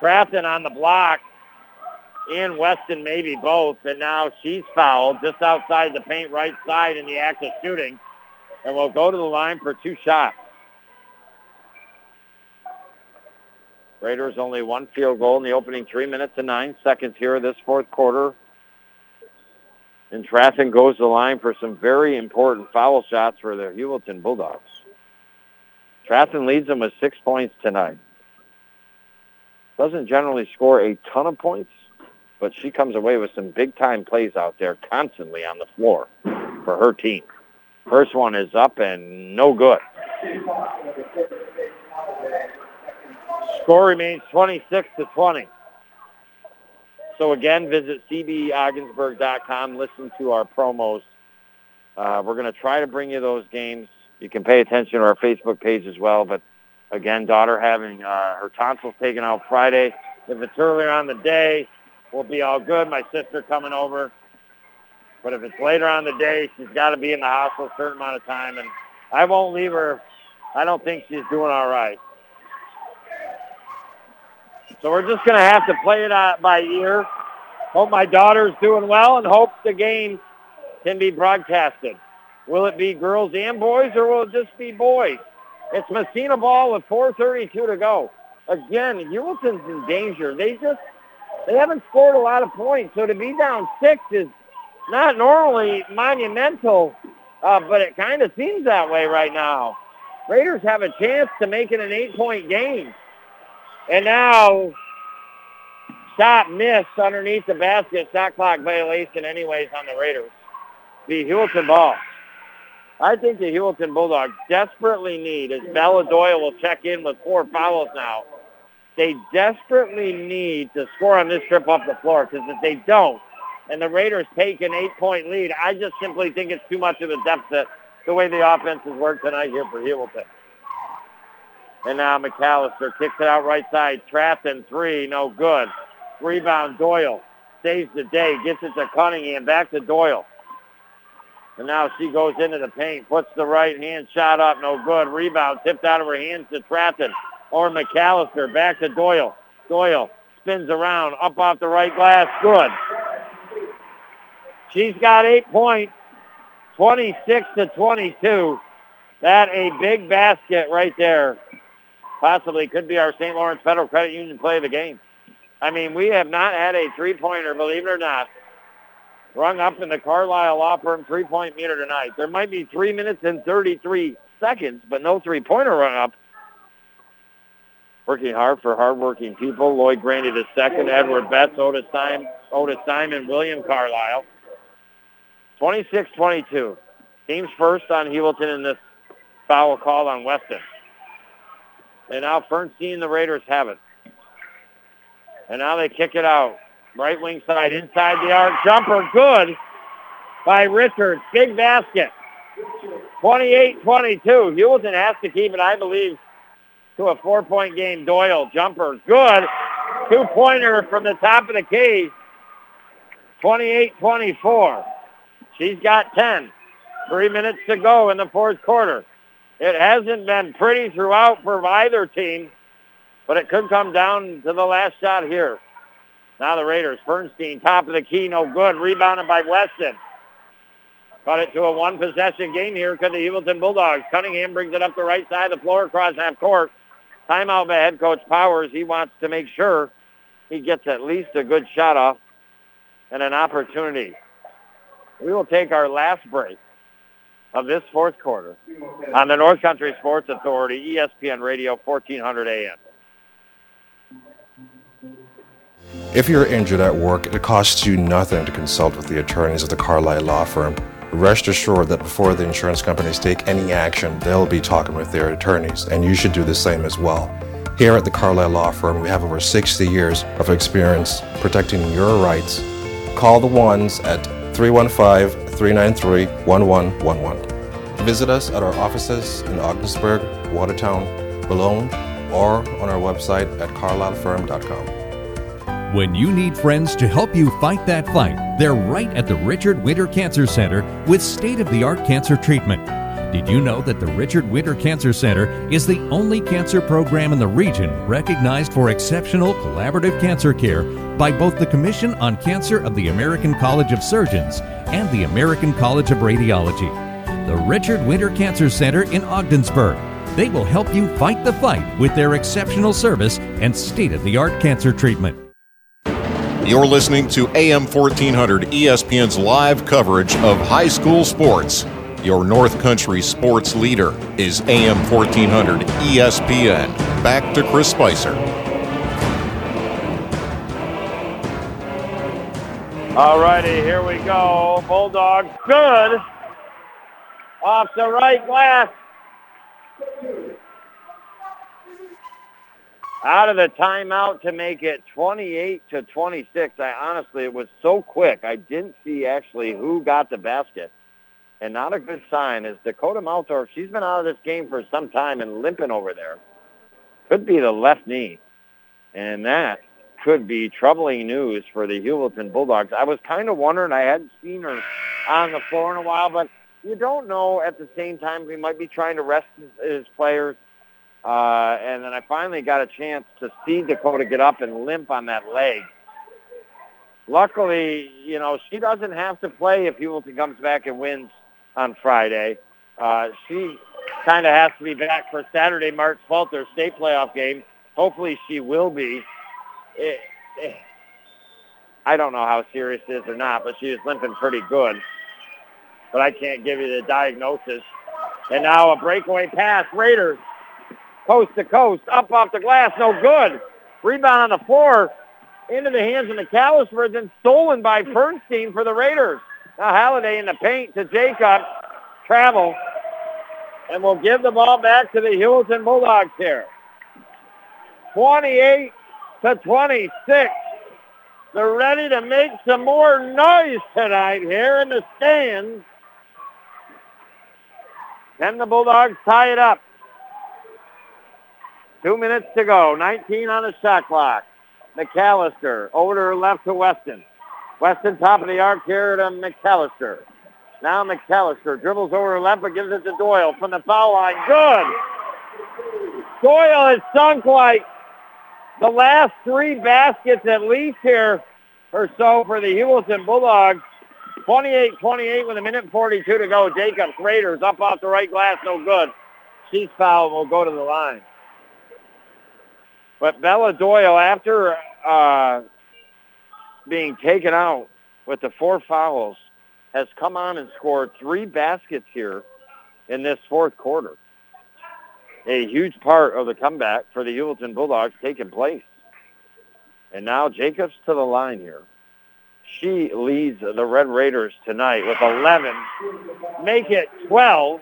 Trafton on the block and Weston maybe both, and now she's fouled just outside the paint right side in the act of shooting, and will go to the line for two shots. Raiders only one field goal in the opening three minutes and nine seconds here of this fourth quarter. And Trafton goes to the line for some very important foul shots for the Heuvelton Bulldogs. Trafton leads them with six points tonight. Doesn't generally score a ton of points, but she comes away with some big-time plays out there constantly on the floor for her team. First one is up and no good. Score remains 26 to 20. So again, visit cbogginsburg.com. Listen to our promos. Uh, we're going to try to bring you those games. You can pay attention to our Facebook page as well. But again, daughter having uh, her tonsils taken out Friday. If it's earlier on the day, we'll be all good. My sister coming over. But if it's later on the day, she's got to be in the hospital a certain amount of time. And I won't leave her. I don't think she's doing all right. So we're just going to have to play it out by ear. Hope my daughter's doing well and hope the game can be broadcasted. Will it be girls and boys or will it just be boys? It's Massena ball with 4.32 to go. Again, Heuvelton's in danger. They just, they haven't scored a lot of points. So to be down six is not normally monumental, uh, but it kind of seems that way right now. Raiders have a chance to make it an eight-point game. And now, shot missed underneath the basket. Shot clock violation anyways on the Raiders. The Heuvelton ball. I think the Heuvelton Bulldogs desperately need, as Doyle will check in with four fouls now, they desperately need to score on this trip off the floor because if they don't, and the Raiders take an eight-point lead, I just simply think it's too much of a deficit the way the offense has worked tonight here for Heuvelton. And now McAllister kicks it out right side. Trapped in three. No good. Rebound Doyle. Saves the day. Gets it to Cunningham. Back to Doyle. And now she goes into the paint. Puts the right hand shot up. No good. Rebound. Tipped out of her hands to Trafton. Or McAllister. Back to Doyle. Doyle spins around. Up off the right glass. Good. She's got eight points. 26 to 22. That a big basket right there possibly could be our St. Lawrence Federal Credit Union play of the game. I mean, we have not had a three-pointer, believe it or not, rung up in the Carlisle Law Firm three-point meter tonight. There might be three minutes and 33 seconds, but no three-pointer rung up. Working hard for hardworking people. Lloyd Grandy the second, Edward Betts, Otis Simon, Otis Simon, William Carlisle. 26-22. Teams first on Heuvelton in this foul call on Weston. And now Fernstein and the Raiders have it. And now they kick it out. Right wing side, inside the arc. Jumper good by Richards. Big basket. 28-22. Heuvelton has to keep it, I believe, to a four-point game. Doyle, jumper, good. Two-pointer from the top of the key. 28-24. She's got 10. Three minutes to go in the fourth quarter. It hasn't been pretty throughout for either team, but it could come down to the last shot here. Now the Raiders, Fernstein, top of the key, no good. Rebounded by Weston. Cut it to a one-possession game here because the Heuvelton Bulldogs. Cunningham brings it up the right side of the floor across half court. Timeout by head coach Powers. He wants to make sure he gets at least a good shot off and an opportunity. We will take our last break of this fourth quarter on the North Country Sports Authority, ESPN Radio, 1400 AM. If you're injured at work, it costs you nothing to consult with the attorneys of the Carlisle Law Firm. Rest assured that before the insurance companies take any action, they'll be talking with their attorneys, and you should do the same as well. Here at the Carlisle Law Firm, we have over 60 years of experience protecting your rights. Call the ones at 315 393 1111. Visit us at our offices in Ogdensburg, Watertown, Malone, or on our website at carlislefirm.com. When you need friends to help you fight that fight, they're right at the Richard Winter Cancer Center with state of the art cancer treatment. Did you know that the Richard Winter Cancer Center is the only cancer program in the region recognized for exceptional collaborative cancer care by both the Commission on Cancer of the American College of Surgeons and the American College of Radiology? The Richard Winter Cancer Center in Ogdensburg. They will help you fight the fight with their exceptional service and state of the art cancer treatment. You're listening to AM 1400 ESPN's live coverage of high school sports. Your North Country sports leader is AM 1400 ESPN. Back to Chris Spicer. All righty, here we go. Bulldogs good. Off the right glass. Out of the timeout to make it 28 to 26. I honestly, it was so quick. I didn't see actually who got the basket. And not a good sign is Dakota Maltorf. She's been out of this game for some time and limping over there. Could be the left knee. And that could be troubling news for the Heuvelton Bulldogs. I was kind of wondering. I hadn't seen her on the floor in a while, but you don't know at the same time. We might be trying to rest his, his players. Uh, and then I finally got a chance to see Dakota get up and limp on that leg. Luckily, you know, she doesn't have to play if Heuvelton comes back and wins on Friday. Uh, she kind of has to be back for Saturday, March 12th, their state playoff game. Hopefully she will be. It, it, I don't know how serious it is or not, but she is limping pretty good. But I can't give you the diagnosis. And now a breakaway pass. Raiders coast to coast, up off the glass, no good. Rebound on the floor into the hands of the McAllister, then stolen by Fernstein for the Raiders. Now Halliday in the paint to Jacob. Travel. And we'll give the ball back to the Heuvelton Bulldogs here. 28 to 26. They're ready to make some more noise tonight here in the stands. Can the Bulldogs tie it up? Two minutes to go. 19 on the shot clock. McAllister over to her left to Weston. Weston top of the arc here to McAllister. Now McAllister dribbles over left but gives it to Doyle from the foul line. Good. Doyle has sunk like the last three baskets at least here or so for the Heuvelton Bulldogs. 28-28 with a minute 42 to go. Jacobs Raiders up off the right glass, no good. She's and will go to the line. But Bella Doyle, after uh, being taken out with the four fouls, has come on and scored three baskets here in this fourth quarter. A huge part of the comeback for the Heuvelton Bulldogs taking place. And now Jacobs to the line here. She leads the Red Raiders tonight with 11. Make it 12.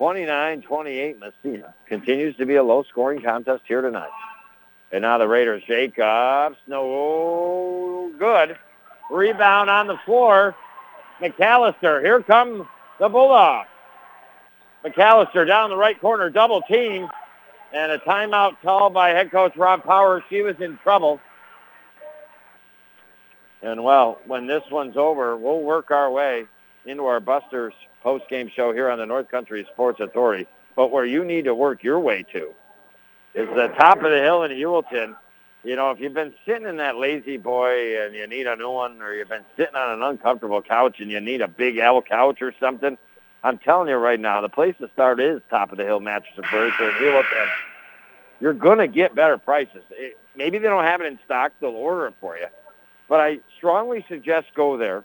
29-28 Massena. Continues to be a low-scoring contest here tonight. And now the Raiders, Jacobs, no good. Rebound on the floor. McAllister, here come the Bulldogs. McAllister down the right corner, double team. And a timeout called by head coach Rob Powers. She was in trouble. And, well, when this one's over, we'll work our way into our Busters post-game show here on the North Country Sports Authority. But where you need to work your way to is the top of the hill in Heuvelton. You know, if you've been sitting in that lazy boy and you need a new one, or you've been sitting on an uncomfortable couch and you need a big L couch or something, I'm telling you right now, the place to start is top of the hill mattress and furniture in Heuvelton. You're to get better prices. It, maybe they don't have it in stock. They'll order it for you. But I strongly suggest go there,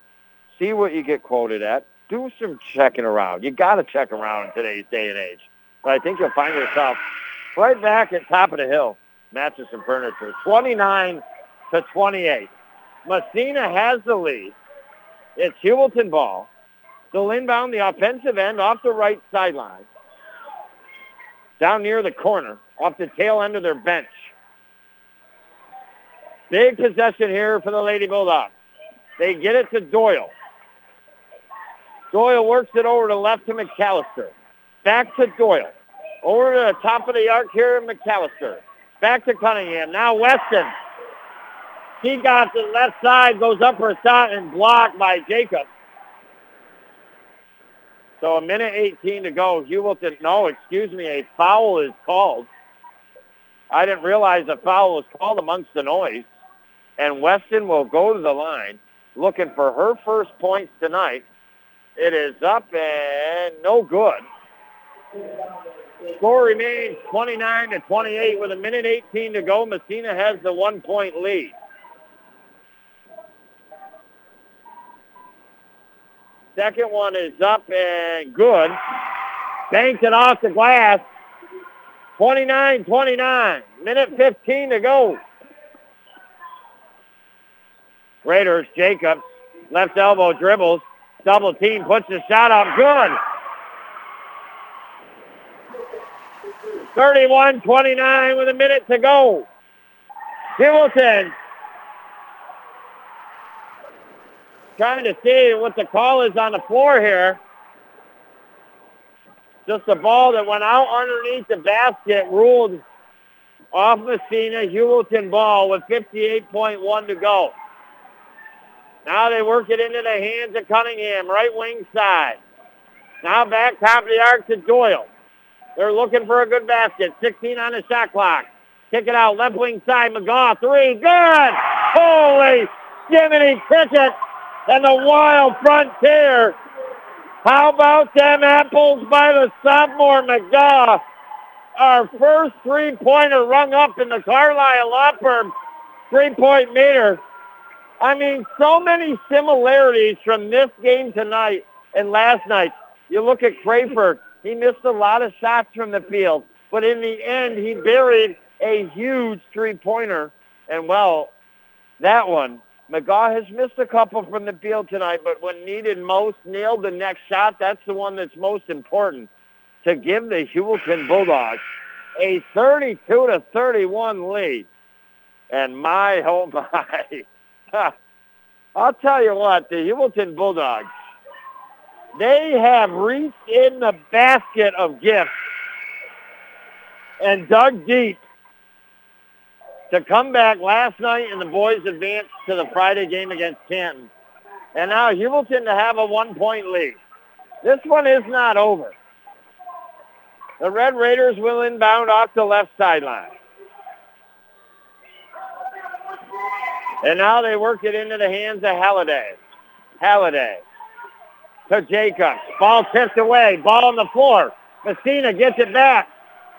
see what you get quoted at, do some checking around. You got to check around in today's day and age. But I think you'll find yourself right back at top of the hill, mattress and furniture, 29 to 28. Massena has the lead. It's Heuvelton ball. They'll inbound the offensive end off the right sideline. Down near the corner, off the tail end of their bench. Big possession here for the Lady Bulldogs. They get it to Doyle. Doyle works it over to left to McAllister. Back to Doyle. Over to the top of the arc here, in McAllister. Back to Cunningham. Now Weston. He got the left side, goes up for a shot and blocked by Jacob. So a minute 18 to go. Heuvelton, no, excuse me, a foul is called. I didn't realize a foul was called amongst the noise. And Weston will go to the line looking for her first points tonight. It is up and no good. Score remains 29 to 28 with a minute 18 to go. Massena has the one-point lead. Second one is up and good. Banks it off the glass. 29-29. Minute 15 to go. Raiders, Jacobs, left elbow dribbles. Double team puts the shot up. Good. 31-29 with a minute to go. Heuvelton trying to see what the call is on the floor here. Just a ball that went out underneath the basket, ruled off Massena, Heuvelton ball with 58.1 to go. Now they work it into the hands of Cunningham, right wing side. Now back top of the arc to Doyle. They're looking for a good basket. 16 on the shot clock. Kick it out, left wing side, McGaw, three, good! Holy Jiminy Cricket and the Wild Frontier. How about them apples by the sophomore McGaw? Our first three-pointer rung up in the Carlisle Firm three-point meter. I mean, so many similarities from this game tonight and last night. You look at Crayford. He missed a lot of shots from the field, but in the end, he buried a huge three-pointer. And, well, that one McGaw has missed a couple from the field tonight, but when needed most, nailed the next shot. That's the one that's most important to give the Heuvelton Bulldogs a 32 to 31 lead. And my, oh my. I'll tell you what, the Heuvelton Bulldogs, they have reached in the basket of gifts and dug deep to come back last night and the boys advanced to the Friday game against Canton. And now Heuvelton to have a one-point lead. This one is not over. The Red Raiders will inbound off the left sideline. And now they work it into the hands of Halliday. Halliday to Jacobs. Ball tipped away. Ball on the floor. Massena gets it back.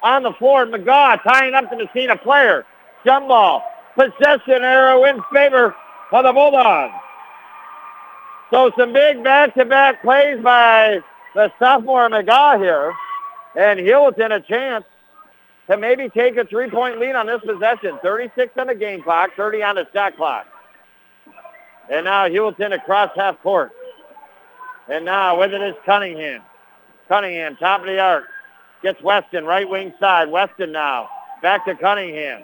On the floor, McGaw tying up the Massena player. Jump ball. Possession arrow in favor of the Bulldogs. So some big back-to-back plays by the sophomore McGaw here. And Heuvelton a chance to maybe take a three-point lead on this possession. 36 on the game clock, 30 on the shot clock. And now Heuvelton across half court. And now with it is Cunningham. Cunningham, top of the arc. Gets Weston, right wing side. Weston now. Back to Cunningham.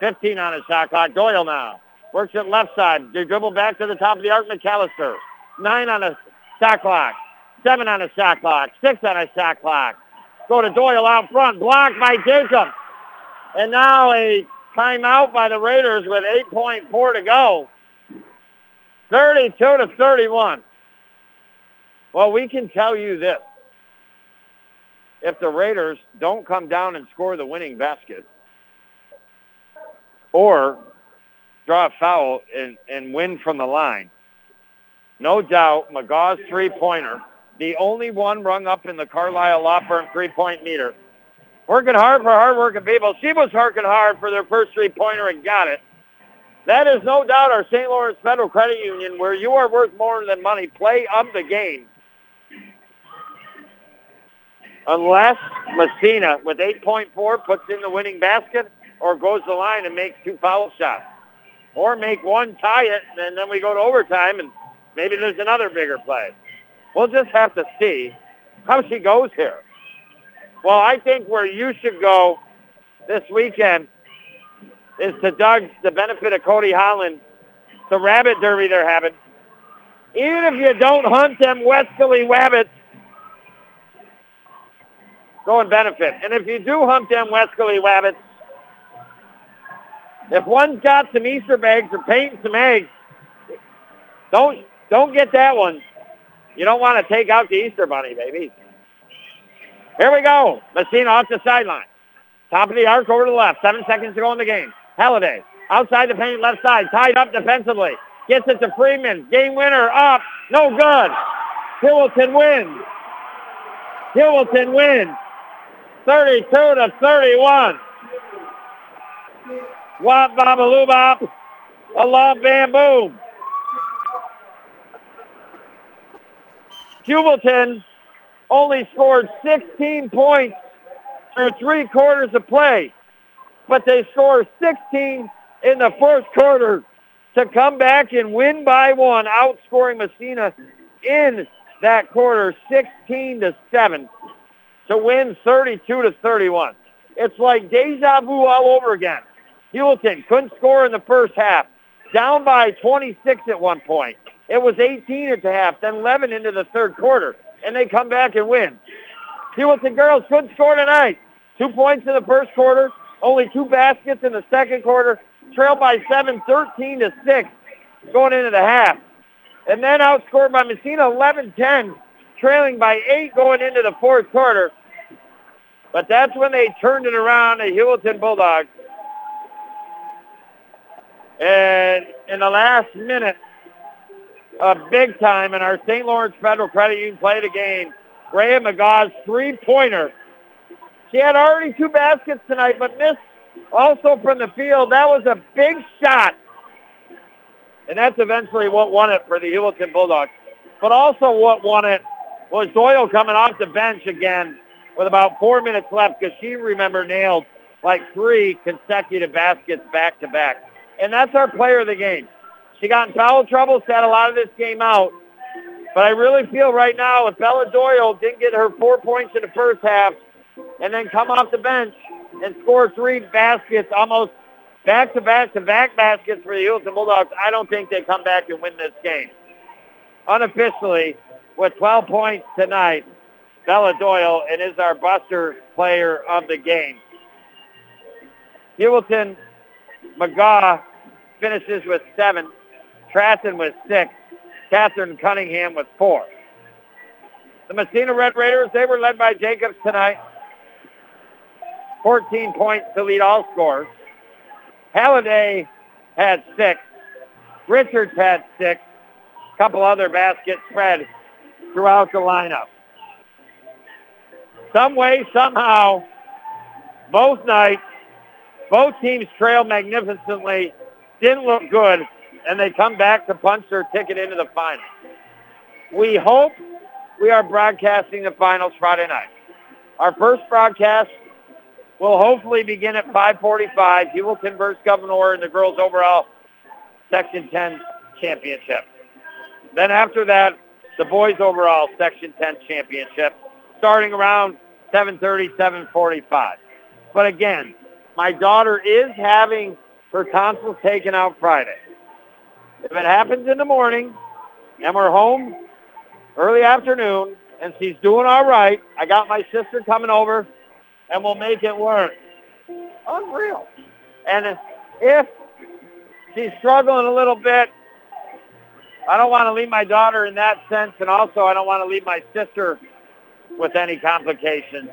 15 on his shot clock. Doyle now. Works it left side. They dribble back to the top of the arc. McAllister. Nine on the shot clock. Seven on the shot clock. Six on the shot clock. Go to Doyle out front. Blocked by Jacob. And now a timeout by the Raiders with 8.4 to go. 32 to 31. Well, we can tell you this. If the Raiders don't come down and score the winning basket, or draw a foul and, and win from the line. No doubt, McGaw's three-pointer, the only one rung up in the Carlisle Law Firm three-point meter. Working hard for hard-working people. She was working hard for their first three-pointer and got it. That is no doubt our St. Lawrence Federal Credit Union, where you are worth more than money. Play of the game. Unless Massena, with 8.4, puts in the winning basket, or goes the line and makes two foul shots. Or make one, tie it, and then we go to overtime, and maybe there's another bigger play. We'll just have to see how she goes here. Well, I think where you should go this weekend is to Doug's, the benefit of Cody Holland, the rabbit derby they're having. Even if you don't hunt them Wescally rabbits, go and benefit. And if you do hunt them Wescally rabbits, if one's got some Easter eggs or painting some eggs, don't don't get that one. You don't want to take out the Easter Bunny, baby. Here we go. Massena off the sideline. Top of the arc over to the left. Seven seconds to go in the game. Halliday outside the paint, left side, tied up defensively. Gets it to Freeman. Game winner up. No good. Heuvelton wins. Heuvelton wins. 32 to 31. Wop babaloo bop. A long bamboo. Heuvelton only scored 16 points through three quarters of play, but they scored 16 in the fourth quarter to come back and win by one, outscoring Massena in that quarter 16 to 7 to win 32 to 31. It's like deja vu all over again. Heuvelton couldn't score in the first half, down by 26 at one point. It was 18 at the half, then 11 into the third quarter, and they come back and win. Heuvelton girls couldn't score tonight. Two points in the first quarter, only two baskets in the second quarter, trailed by 7, 13 to 6 going into the half. And then outscored by Massena 11-10, trailing by 8 going into the fourth quarter. But that's when they turned it around, the Heuvelton Bulldogs. And in the last minute, a big time in our St. Lawrence Federal Credit Union play the game. Graham McGaw's three-pointer. She had already two baskets tonight, but missed also from the field. That was a big shot. And that's eventually what won it for the Heuvelton Bulldogs. But also what won it was Doyle coming off the bench again with about four minutes left because she, remember, nailed like three consecutive baskets back to back. And that's our player of the game. She got in foul trouble, sat a lot of this game out. But I really feel right now if Bella Doyle didn't get her four points in the first half and then come off the bench and score three baskets, almost back-to-back-to-back baskets for the Heuvelton Bulldogs, I don't think they come back and win this game. Unofficially, with 12 points tonight, Bella Doyle, and is our Buster player of the game. Heuvelton McGaw finishes with seven. Trafton with six. Catherine Cunningham with four. The Massena Red Raiders, they were led by Jacobs tonight. 14 points to lead all scores. Halliday had six. Richards had six. A couple other baskets spread throughout the lineup. Some way, somehow, both nights, both teams trailed magnificently, didn't look good, and they come back to punch their ticket into the finals. We hope we are broadcasting the finals Friday night. Our first broadcast will hopefully begin at 545. You will converse Gouverneur in the girls overall Section 10 championship. Then after that, the boys overall Section 10 championship starting around 7.30, 7.45. But again, my daughter is having her tonsils taken out Friday. If it happens in the morning and we're home early afternoon and she's doing all right, I got my sister coming over and we'll make it work. Unreal. And if she's struggling a little bit, I don't want to leave my daughter in that sense, and also I don't want to leave my sister with any complications.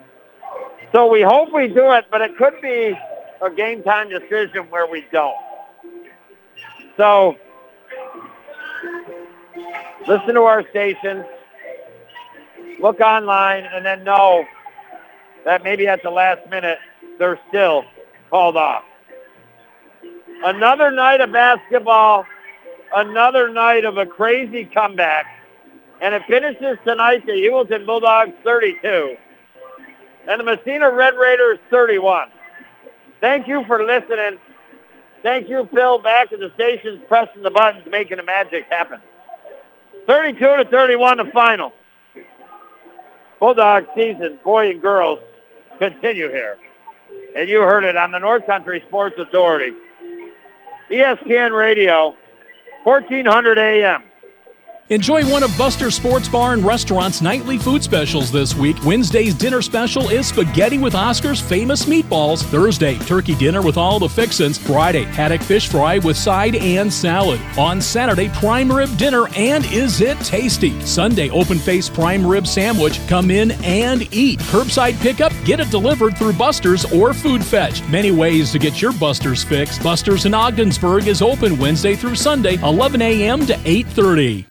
So we hope we do it, but it could be a game time decision where we don't. So listen to our station, look online, and then know that maybe at the last minute they're still called off. Another night of basketball, another night of a crazy comeback, and it finishes tonight the Heuvelton Bulldogs 32 and the Massena Red Raiders 31. Thank you for listening. Thank you, Phil, back at the stations, pressing the buttons, making the magic happen. 32 to 31, the final. Bulldog season, boy and girls, continue here. And you heard it on the North Country Sports Authority. ESPN Radio, 1400 AM. Enjoy one of Buster Sports Bar and Restaurant's nightly food specials this week. Wednesday's dinner special is spaghetti with Oscar's famous meatballs. Thursday, turkey dinner with all the fixins. Friday, haddock fish fry with side and salad. On Saturday, prime rib dinner, and is it tasty? Sunday, open face prime rib sandwich. Come in and eat. Curbside pickup, get it delivered through Buster's or Food Fetch. Many ways to get your Buster's fix. Buster's in Ogdensburg is open Wednesday through Sunday, 11 a.m. to 8:30.